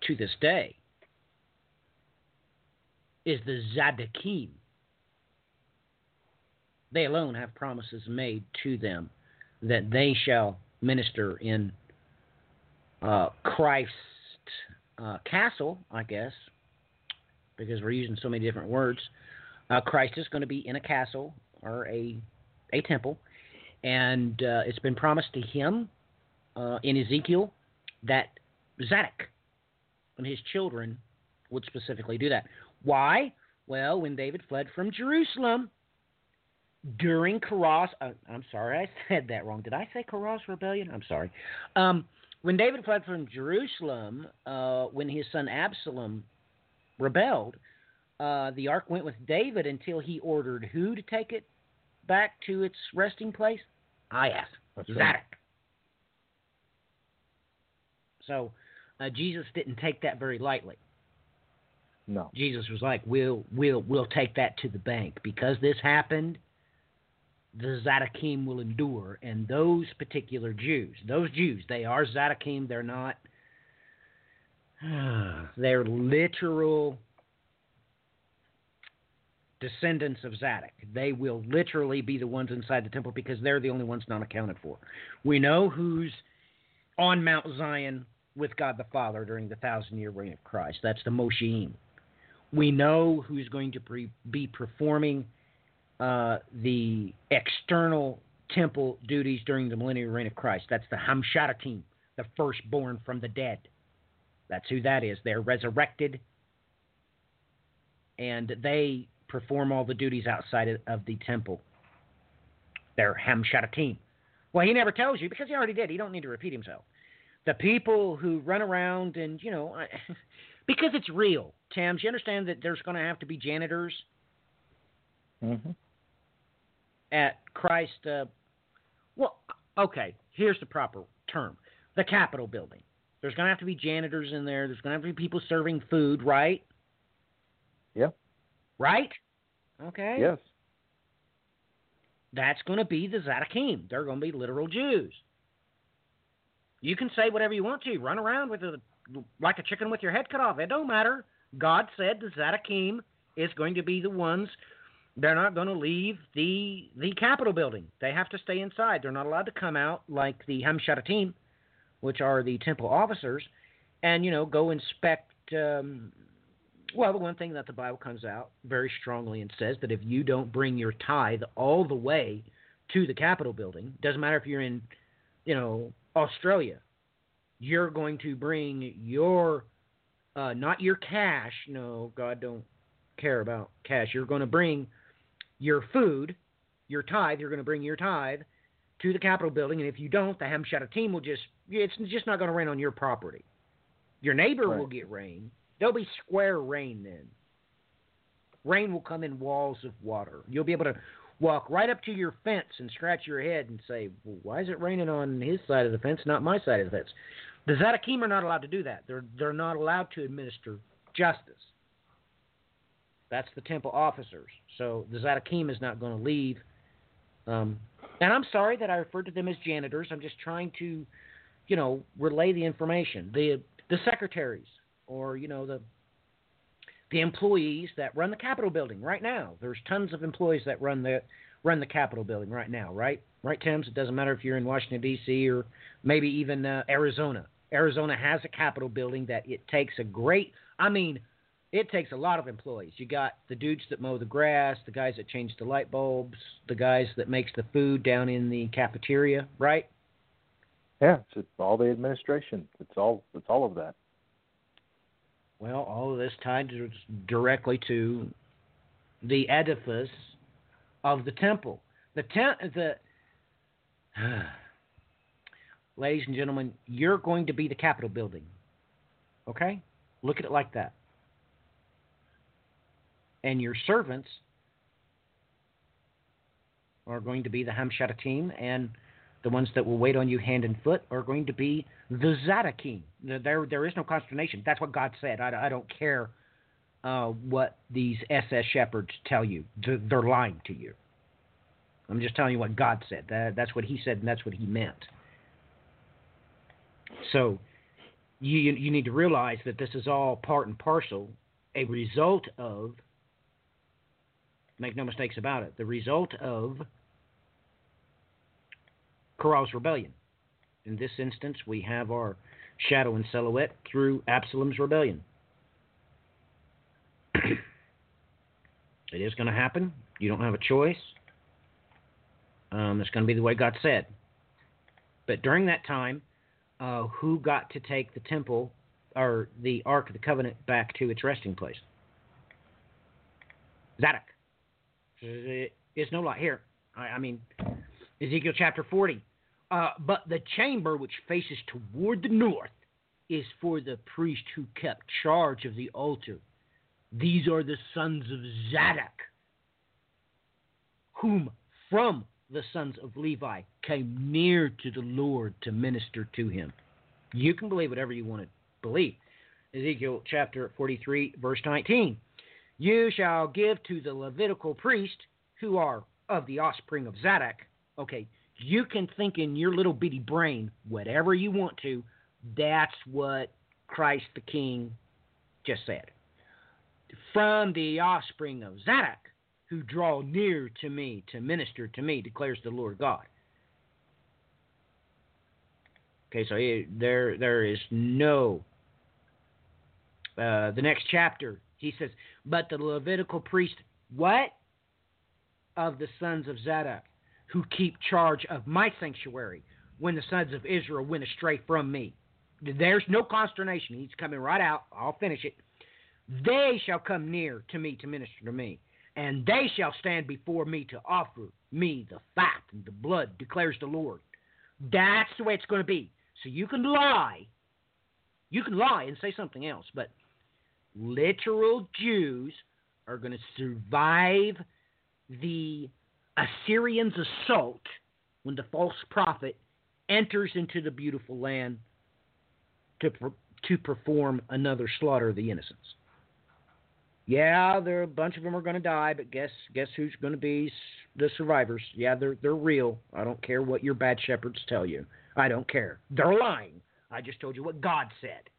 to this day is the Zadokim. They alone have promises made to them that they shall minister in uh, Christ uh, castle, I guess, because we're using so many different words. Uh, Christ is going to be in a castle or a a temple, and uh, it's been promised to him uh, in Ezekiel that Zadok and his children would specifically do that. Why? Well, when David fled from Jerusalem, during Korah's, uh, I'm sorry, I said that wrong. Did I say Korah's rebellion? I'm sorry. Um, when David fled from Jerusalem, uh, when his son Absalom rebelled, uh, the ark went with David until he ordered who to take it back to its resting place? I yes, That's right. Zadok. So uh, Jesus didn't take that very lightly. No. Jesus was like, "We'll we'll we'll take that to the bank because this happened. The Zadokim will endure, and those particular Jews, those Jews, they are Zadokim. They're not. They're literal descendants of Zadok. They will literally be the ones inside the temple because they're the only ones not accounted for. We know who's on Mount Zion with God the Father during the thousand year reign of Christ. That's the Mosheim. We know who's going to pre- be performing uh, the external temple duties during the millennial reign of Christ. That's the Hamshadatim, the firstborn from the dead. That's who that is. They're resurrected, and they perform all the duties outside of, the temple. They're Hamshadatim. Well, he never tells you because he already did. He don't need to repeat himself. The people who run around and you know, because it's real. Tams, you understand that there's going to have to be janitors hmm at Christ. Uh, well, okay. Here's the proper term: the Capitol building. There's going to have to be janitors in there. There's going to have to be people serving food, right? Yeah. Right. Okay. Yes. That's going to be the Zadokim. They're going to be literal Jews. You can say whatever you want to. Run around with a like a chicken with your head cut off. It don't matter. God said the Zadokim is going to be the ones. They're not going to leave the the Capitol building. They have to stay inside. They're not allowed to come out like the Hamshadatim, which are the temple officers, and you know go inspect. Um, well, the one thing that the Bible comes out very strongly and says that if you don't bring your tithe all the way to the Capitol building, doesn't matter if you're in, you know, Australia, you're going to bring your, uh, not your cash. No, God don't care about cash. You're going to bring your food, your tithe. You're going to bring your tithe to the Capitol building, and if you don't, the Hamshadatim will just, it's just not going to rain on your property. Your neighbor will get rain. There'll be square rain then. Rain will come in walls of water. You'll be able to walk right up to your fence and scratch your head and say, well, "Why is it raining on his side of the fence, not my side of the fence?" The Zadokim are not allowed to do that. They're they're not allowed to administer justice. That's the temple officers. So the Zadokim is not going to leave. Um, and I'm sorry that I referred to them as janitors. I'm just trying to, you know, relay the information. The the secretaries or you know the the employees that run the Capitol building right now. There's tons of employees that run the run the Capitol building right now, right? Right, Tim's. It doesn't matter if you're in Washington D.C. or maybe even uh, Arizona. Arizona has a Capitol building that it takes a great. I mean, it takes a lot of employees. You got the dudes that mow the grass, the guys that change the light bulbs, the guys that makes the food down in the cafeteria, right? Yeah. It's, all the administration. It's all. It's all of that. Well, all of this tied directly to the edifice of the temple. The tent, the ladies and gentlemen, you're going to be the Capitol building. Okay, look at it like that. And your servants are going to be the Hamshadatim, and the ones that will wait on you hand and foot are going to be the Zadokim. There, there, is no consternation. That's what God said. I, I don't care uh, what these SS shepherds tell you. They're, lying to you. I'm just telling you what God said. That, that's what He said, and that's what He meant. So you you need to realize that this is all part and parcel, a result of. Make no mistakes about it. The result of Korah's rebellion. In this instance, we have our shadow and silhouette through Absalom's rebellion. it is going to happen. You don't have a choice. Um, it's going to be the way God said. But during that time, uh, who got to take the temple or the Ark of the Covenant back to its resting place? Zadok. It's no lie. Here, I, I mean, Ezekiel chapter 40. Uh, but the chamber which faces toward the north is for the priest who kept charge of the altar. These are the sons of Zadok, whom from the sons of Levi came near to the Lord to minister to him. You can believe whatever you want to believe. Ezekiel chapter 43, verse 19. You shall give to the Levitical priest who are of the offspring of Zadok. Okay, you can think in your little bitty brain whatever you want to. That's what Christ the King just said. From the offspring of Zadok, who draw near to me to minister to me, declares the Lord God. Okay, so he- there there is no. Uh, the next chapter, he says, but the Levitical priest, what? Of the sons of Zadok, who keep charge of my sanctuary when the sons of Israel went astray from me. There's no consternation. He's coming right out. I'll finish it. They shall come near to me to minister to me, and they shall stand before me to offer me the fat and the blood, declares the Lord. That's the way it's going to be. So you can lie. You can lie and say something else, but literal Jews are going to survive the Assyrians' assault when the false prophet enters into the beautiful land to to perform another slaughter of the innocents. Yeah, there a bunch of them are going to die, but guess guess who's going to be the survivors? Yeah, they're they're real. I don't care what your bad shepherds tell you. I don't care. They're lying. I just told you what God said.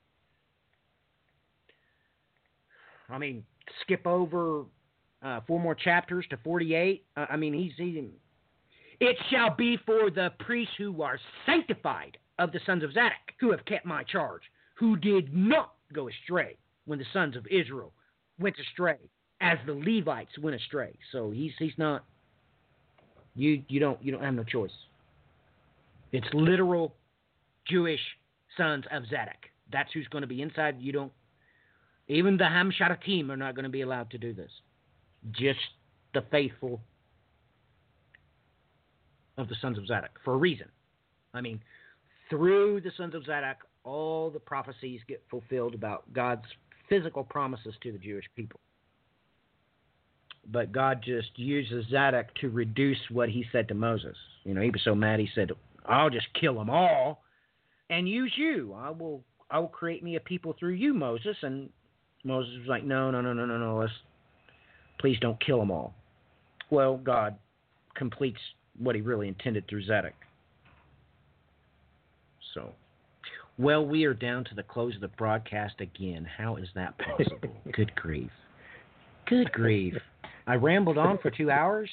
I mean, skip over uh, four more chapters to 48. Uh, I mean, he's, he's it shall be for the priests who are sanctified of the sons of Zadok, who have kept my charge, who did not go astray when the sons of Israel went astray, as the Levites went astray. So he's he's not. You you don't you don't have no choice. It's literal Jewish sons of Zadok. That's who's going to be inside. You don't. Even the Hamsharatim are not going to be allowed to do this. Just the faithful of the sons of Zadok for a reason. I mean, through the sons of Zadok, all the prophecies get fulfilled about God's physical promises to the Jewish people. But God just uses Zadok to reduce what he said to Moses. You know, he was so mad he said, "I'll just kill them all and use you. I will I will create me a people through you, Moses." And Moses was like, "No, no, no, no, no, no. Let's please don't kill them all." Well, God completes what he really intended through Zadok. So, well, we are down to the close of the broadcast again. How is that possible? Good grief. Good grief. I rambled on for two hours.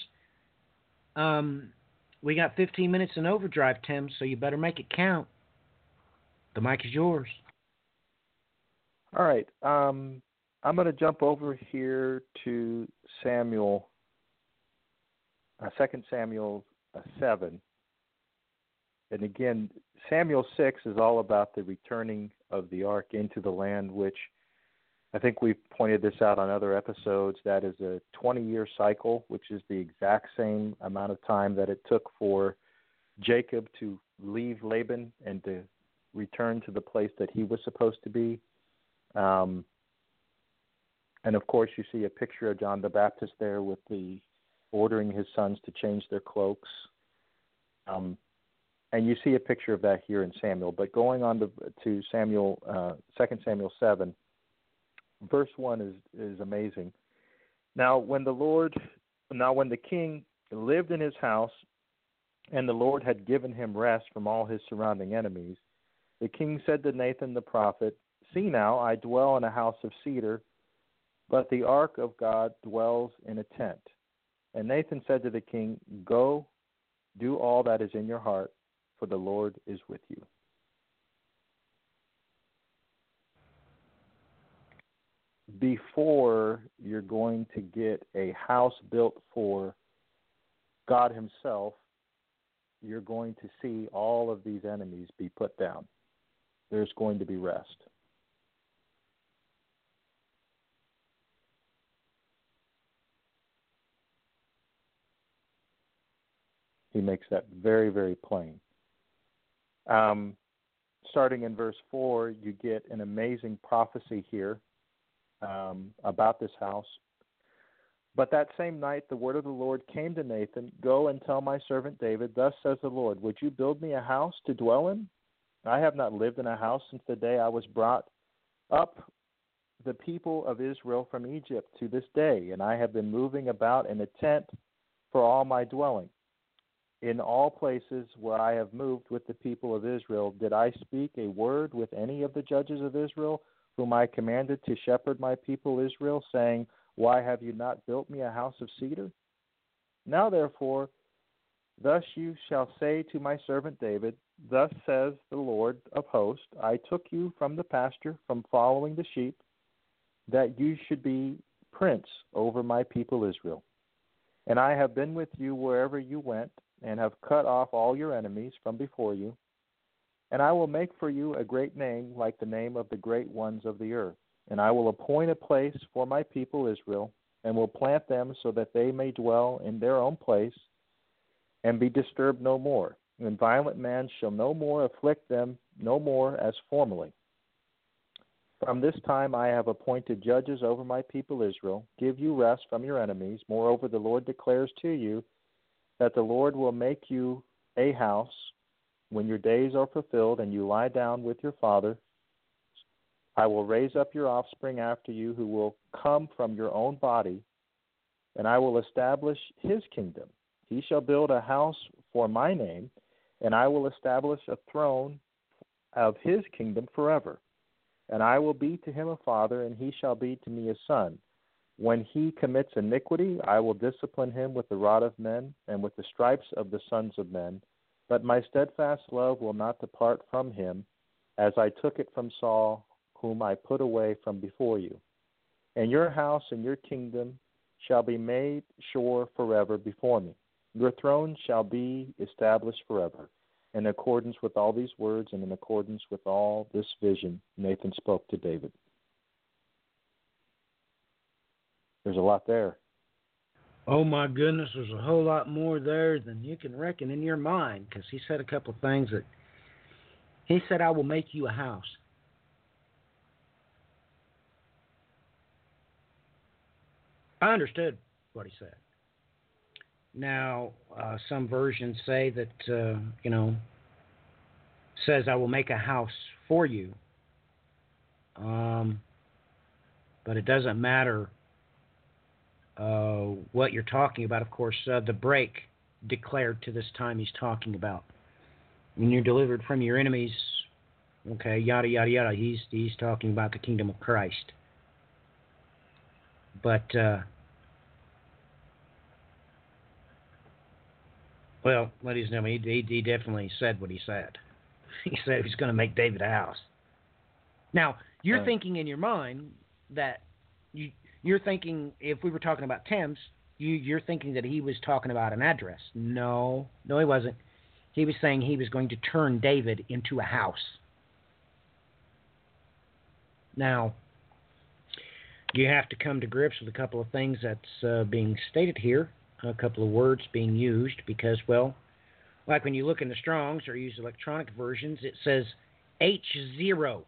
Um, we got 15 minutes in overdrive, Tim, so you better make it count. The mic is yours. All right. Um, I'm going to jump over here to Samuel, uh, 2 Samuel uh, 7. And again, Samuel 6 is all about the returning of the ark into the land, which I think we've pointed this out on other episodes. That is a 20 year cycle, which is the exact same amount of time that it took for Jacob to leave Laban and to return to the place that he was supposed to be. Um, and of course, you see a picture of John the Baptist there with the ordering his sons to change their cloaks. Um, and you see a picture of that here in Samuel. But going on to, to Samuel, uh, 2 Samuel 7, verse 1 is, is amazing. Now, when the Lord, now when the king lived in his house, and the Lord had given him rest from all his surrounding enemies, the king said to Nathan the prophet, See now, I dwell in a house of cedar, but the ark of God dwells in a tent. And Nathan said to the king, Go, do all that is in your heart, for the Lord is with you. Before you're going to get a house built for God Himself, you're going to see all of these enemies be put down. There's going to be rest. He makes that very, very plain. Um, starting in verse 4, you get an amazing prophecy here um, about this house. But that same night, the word of the Lord came to Nathan Go and tell my servant David, Thus says the Lord, Would you build me a house to dwell in? I have not lived in a house since the day I was brought up the people of Israel from Egypt to this day, and I have been moving about in a tent for all my dwelling. In all places where I have moved with the people of Israel, did I speak a word with any of the judges of Israel, whom I commanded to shepherd my people Israel, saying, Why have you not built me a house of cedar? Now therefore, thus you shall say to my servant David, Thus says the Lord of hosts, I took you from the pasture, from following the sheep, that you should be prince over my people Israel. And I have been with you wherever you went, and have cut off all your enemies from before you. And I will make for you a great name like the name of the great ones of the earth. And I will appoint a place for my people Israel, and will plant them so that they may dwell in their own place, and be disturbed no more. And violent man shall no more afflict them, no more as formerly. From this time I have appointed judges over my people Israel, give you rest from your enemies. Moreover, the Lord declares to you that the Lord will make you a house when your days are fulfilled and you lie down with your father. I will raise up your offspring after you who will come from your own body, and I will establish his kingdom. He shall build a house for my name, and I will establish a throne of his kingdom forever. And I will be to him a father, and he shall be to me a son. When he commits iniquity, I will discipline him with the rod of men and with the stripes of the sons of men. But my steadfast love will not depart from him, as I took it from Saul, whom I put away from before you. And your house and your kingdom shall be made sure forever before me. Your throne shall be established forever. In accordance with all these words and in accordance with all this vision, Nathan spoke to David. There's a lot there. Oh my goodness, there's a whole lot more there than you can reckon in your mind because he said a couple of things that he said, I will make you a house. I understood what he said. Now, uh, some versions say that, uh, you know, says, I will make a house for you. Um, but it doesn't matter uh, what you're talking about. Of course, uh, the break declared to this time he's talking about. When you're delivered from your enemies, okay, yada yada yada. He's he's talking about the kingdom of Christ. But uh, well, ladies and gentlemen, he, he, he definitely said what he said. He said he's going to make David a house. Now you're Right. thinking in your mind that you're thinking if we were talking about Thames, you you're thinking that he was talking about an address. No, no, he wasn't. He was saying he was going to turn David into a house. Now, you have to come to grips with a couple of things that's uh, being stated here, a couple of words being used, because, well, like when you look in the Strongs or use electronic versions, it says H0.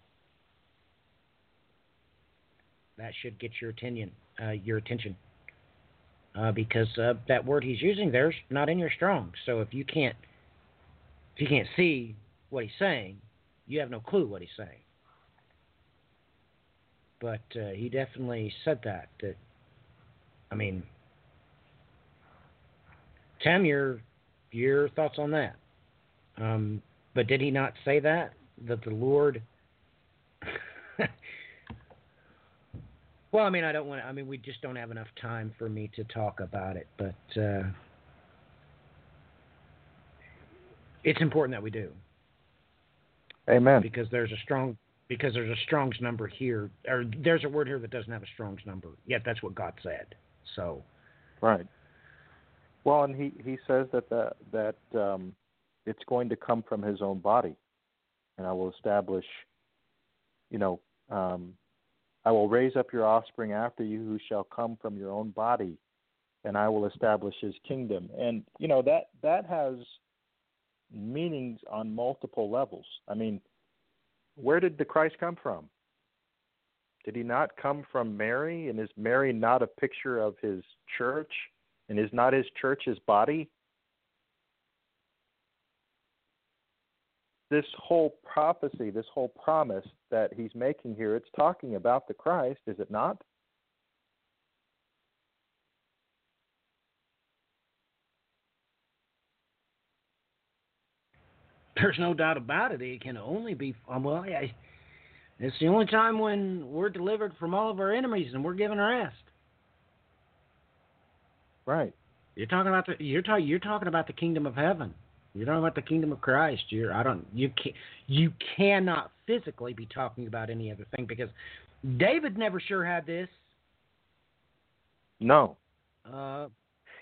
That should get your attention, uh, your attention, uh, because uh, that word he's using there's not in your Strong. So if you can't, if you can't see what he's saying, you have no clue what he's saying. But uh, he definitely said that. That I mean, Tim, your your thoughts on that? Um, but did he not say that that the Lord? well, I mean, I don't want. to I mean, we just don't have enough time for me to talk about it, but uh, it's important that we do Amen. because there's a strong because there's a Strong's number here, or there's a word here that doesn't have a Strong's number. Yet that's what God said. So Right. Well, and he he says that the, that um, it's going to come from his own body, and I will establish. You know, um, I will raise up your offspring after you, who shall come from your own body, and I will establish his kingdom. And you know that that has meanings on multiple levels. I mean, where did the Christ come from? Did he not come from Mary? And is Mary not a picture of his church? And is not his church his body? This whole prophecy, this whole promise that he's making here, it's talking about the Christ, is it not? There's no doubt about it. It can only be um, well. I, it's the only time when we're delivered from all of our enemies and we're given rest. Right. You're talking about the you're talking you're talking about the kingdom of heaven. You're talking about the kingdom of Christ. You're I don't you can you cannot physically be talking about any other thing because David never sure had this. No. Uh,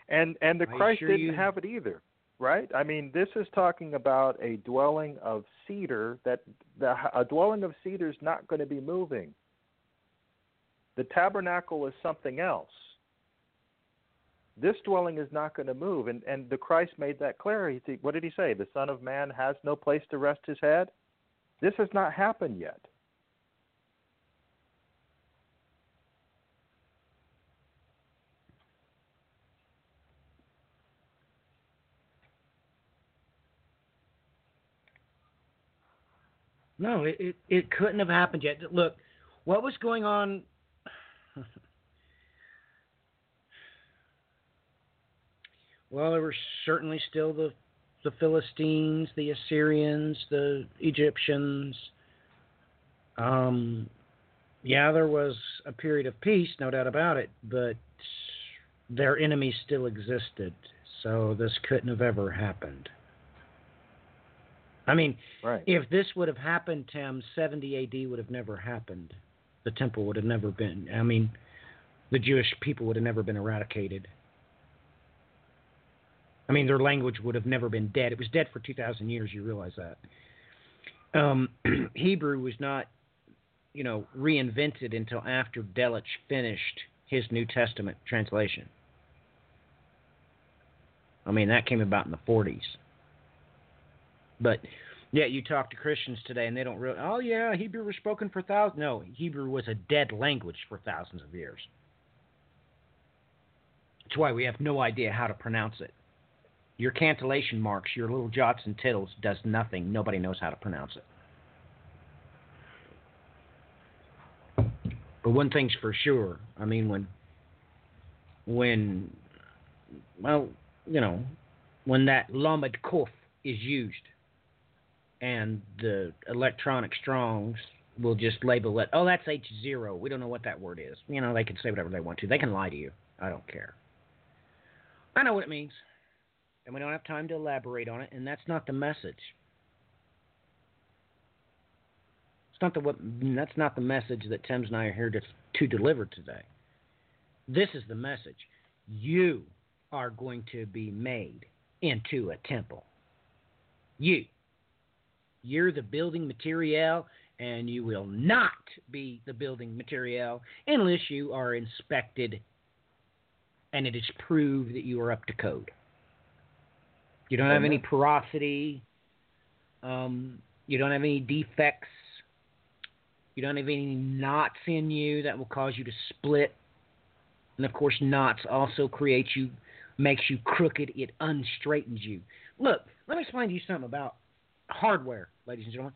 And and the Christ sure didn't you- have it either, right? I mean, this is talking about a dwelling of cedar that the a dwelling of cedar is not going to be moving. The tabernacle is something else. This dwelling is not going to move, and and the Christ made that clear. He what did he say? The Son of Man has no place to rest his head. This has not happened yet. no, it, it it couldn't have happened yet. Look, what was going on Well, there were certainly still the the Philistines, the Assyrians, the Egyptians. Um, yeah, there was a period of peace, no doubt about it, but their enemies still existed, so this couldn't have ever happened. I mean, Right. if this would have happened, Tim, 70 AD would have never happened. The temple would have never been. I mean, the Jewish people would have never been eradicated. I mean, their language would have never been dead. It was dead for 2,000 years. You realize that. Um, Hebrew was not, you know, reinvented until after Delitzsch finished his New Testament translation. I mean, that came about in the 40s. But yeah, you talk to Christians today, and they don't really. Oh yeah, Hebrew was spoken for thousands. No, Hebrew was a dead language for thousands of years. That's why we have no idea how to pronounce it. Your cantillation marks, your little jots and tittles, does nothing. Nobody knows how to pronounce it. But one thing's for sure. I mean, when, when, well, you know, when that lamed kuf is used, and the electronic strongs will just label it, oh, that's H zero. We don't know what that word is. You know, they can say whatever they want to. They can lie to you. I don't care. I know what it means and we don't have time to elaborate on it, and that's not the message. It's not the what that's not the message that Tim's and I are here to to deliver today. This is the message. You are going to be made into a temple. You. You're the building material, and you will not be the building material unless you are inspected and it is proved that you are up to code. You don't have any porosity. Um, you don't have any defects. You don't have any knots in you that will cause you to split. And of course, knots also create you, makes you crooked. It unstraightens you. Look, let me explain to you something about hardware, ladies and gentlemen.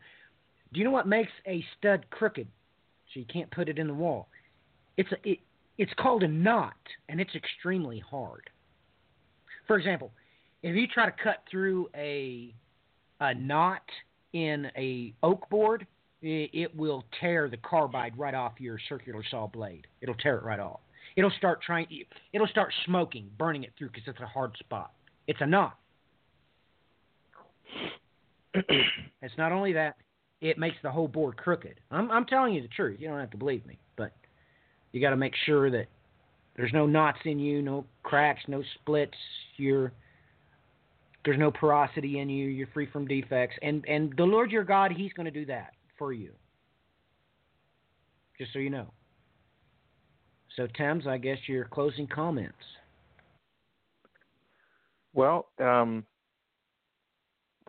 Do you know what makes a stud crooked? So you can't put it in the wall. It's a, it, it's called a knot, and it's extremely hard. For example, if you try to cut through a a knot in a oak board, it, it will tear the carbide right off your circular saw blade. It'll tear it right off. It'll start trying. It'll start smoking, burning it through because it's a hard spot. It's a knot. it's not only that; it makes the whole board crooked. I'm I'm telling you the truth. You don't have to believe me, but you got to make sure that there's no knots in you, no cracks, no splits. You're there's no porosity in you. You're free from defects. And and the Lord your God, He's going to do that for you. Just so you know. So, Thames, I guess your closing comments. Well, um,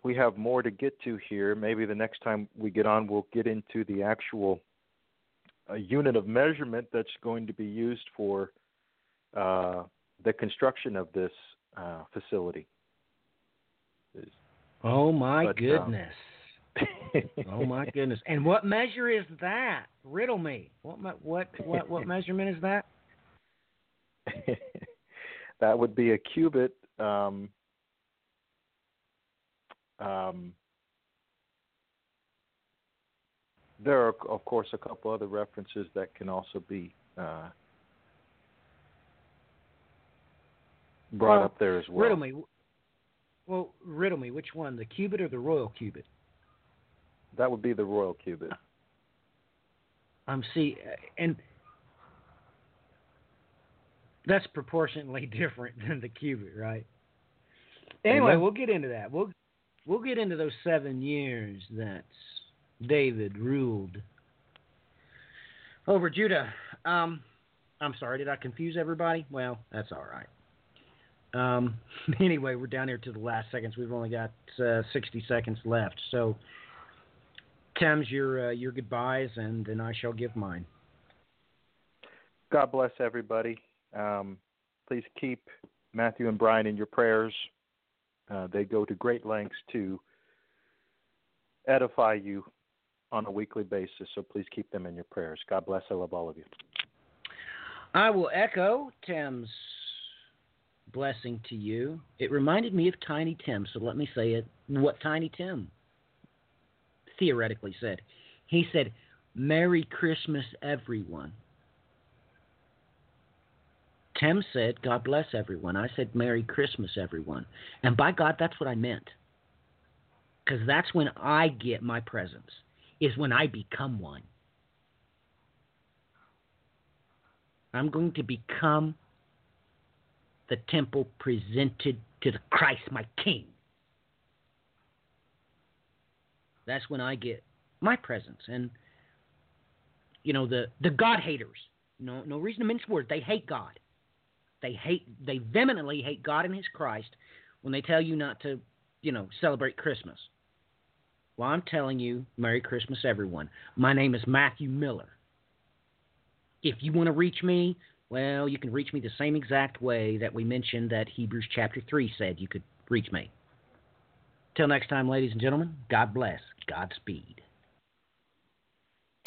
we have more to get to here. Maybe the next time we get on, we'll get into the actual uh, unit of measurement that's going to be used for uh, the construction of this uh, facility. Oh my But, um, goodness. oh my goodness. And what measure is that? Riddle me. What what what what measurement is that? that would be a cubit. Um, um, there are, of course, a couple other references that can also be uh, brought Well, up there as well. Riddle me. Well, riddle me. Which one, the cubit or the royal cubit? That would be the royal cubit. I'm see, and that's proportionately different than the cubit, right? Anyway, we'll get into that. We'll we'll get into those seven years that David ruled over Judah. Um, I'm sorry, did I confuse everybody? Well, that's all right. Um, anyway, we're down here to the last seconds. We've only got uh, 60 seconds left, so. Thames, your uh, your goodbyes, and then I shall give mine. God bless everybody. Um, please keep Matthew and Brian in your prayers. Uh, they go to great lengths to edify you on a weekly basis, so please keep them in your prayers. God bless. I love all of you. I will echo Tim's blessing to you. It reminded me of Tiny Tim, so let me say it. What Tiny Tim theoretically said. He said, Merry Christmas, everyone. Tim said, God bless everyone. I said, Merry Christmas, everyone. And by God, that's what I meant. Because that's when I get my presents, is when I become one. I'm going to become the temple presented to the Christ, my King. That's when I get my presence. And you know the the God haters. No no reason to mince words. They hate God. They hate they vehemently hate God and His Christ when they tell you not to you know celebrate Christmas. Well, I'm telling you, Merry Christmas, everyone. My name is Matthew Miller. If you want to reach me, well, you can reach me the same exact way that we mentioned that Hebrews chapter 3 said you could reach me. Till next time, ladies and gentlemen, God bless. Godspeed.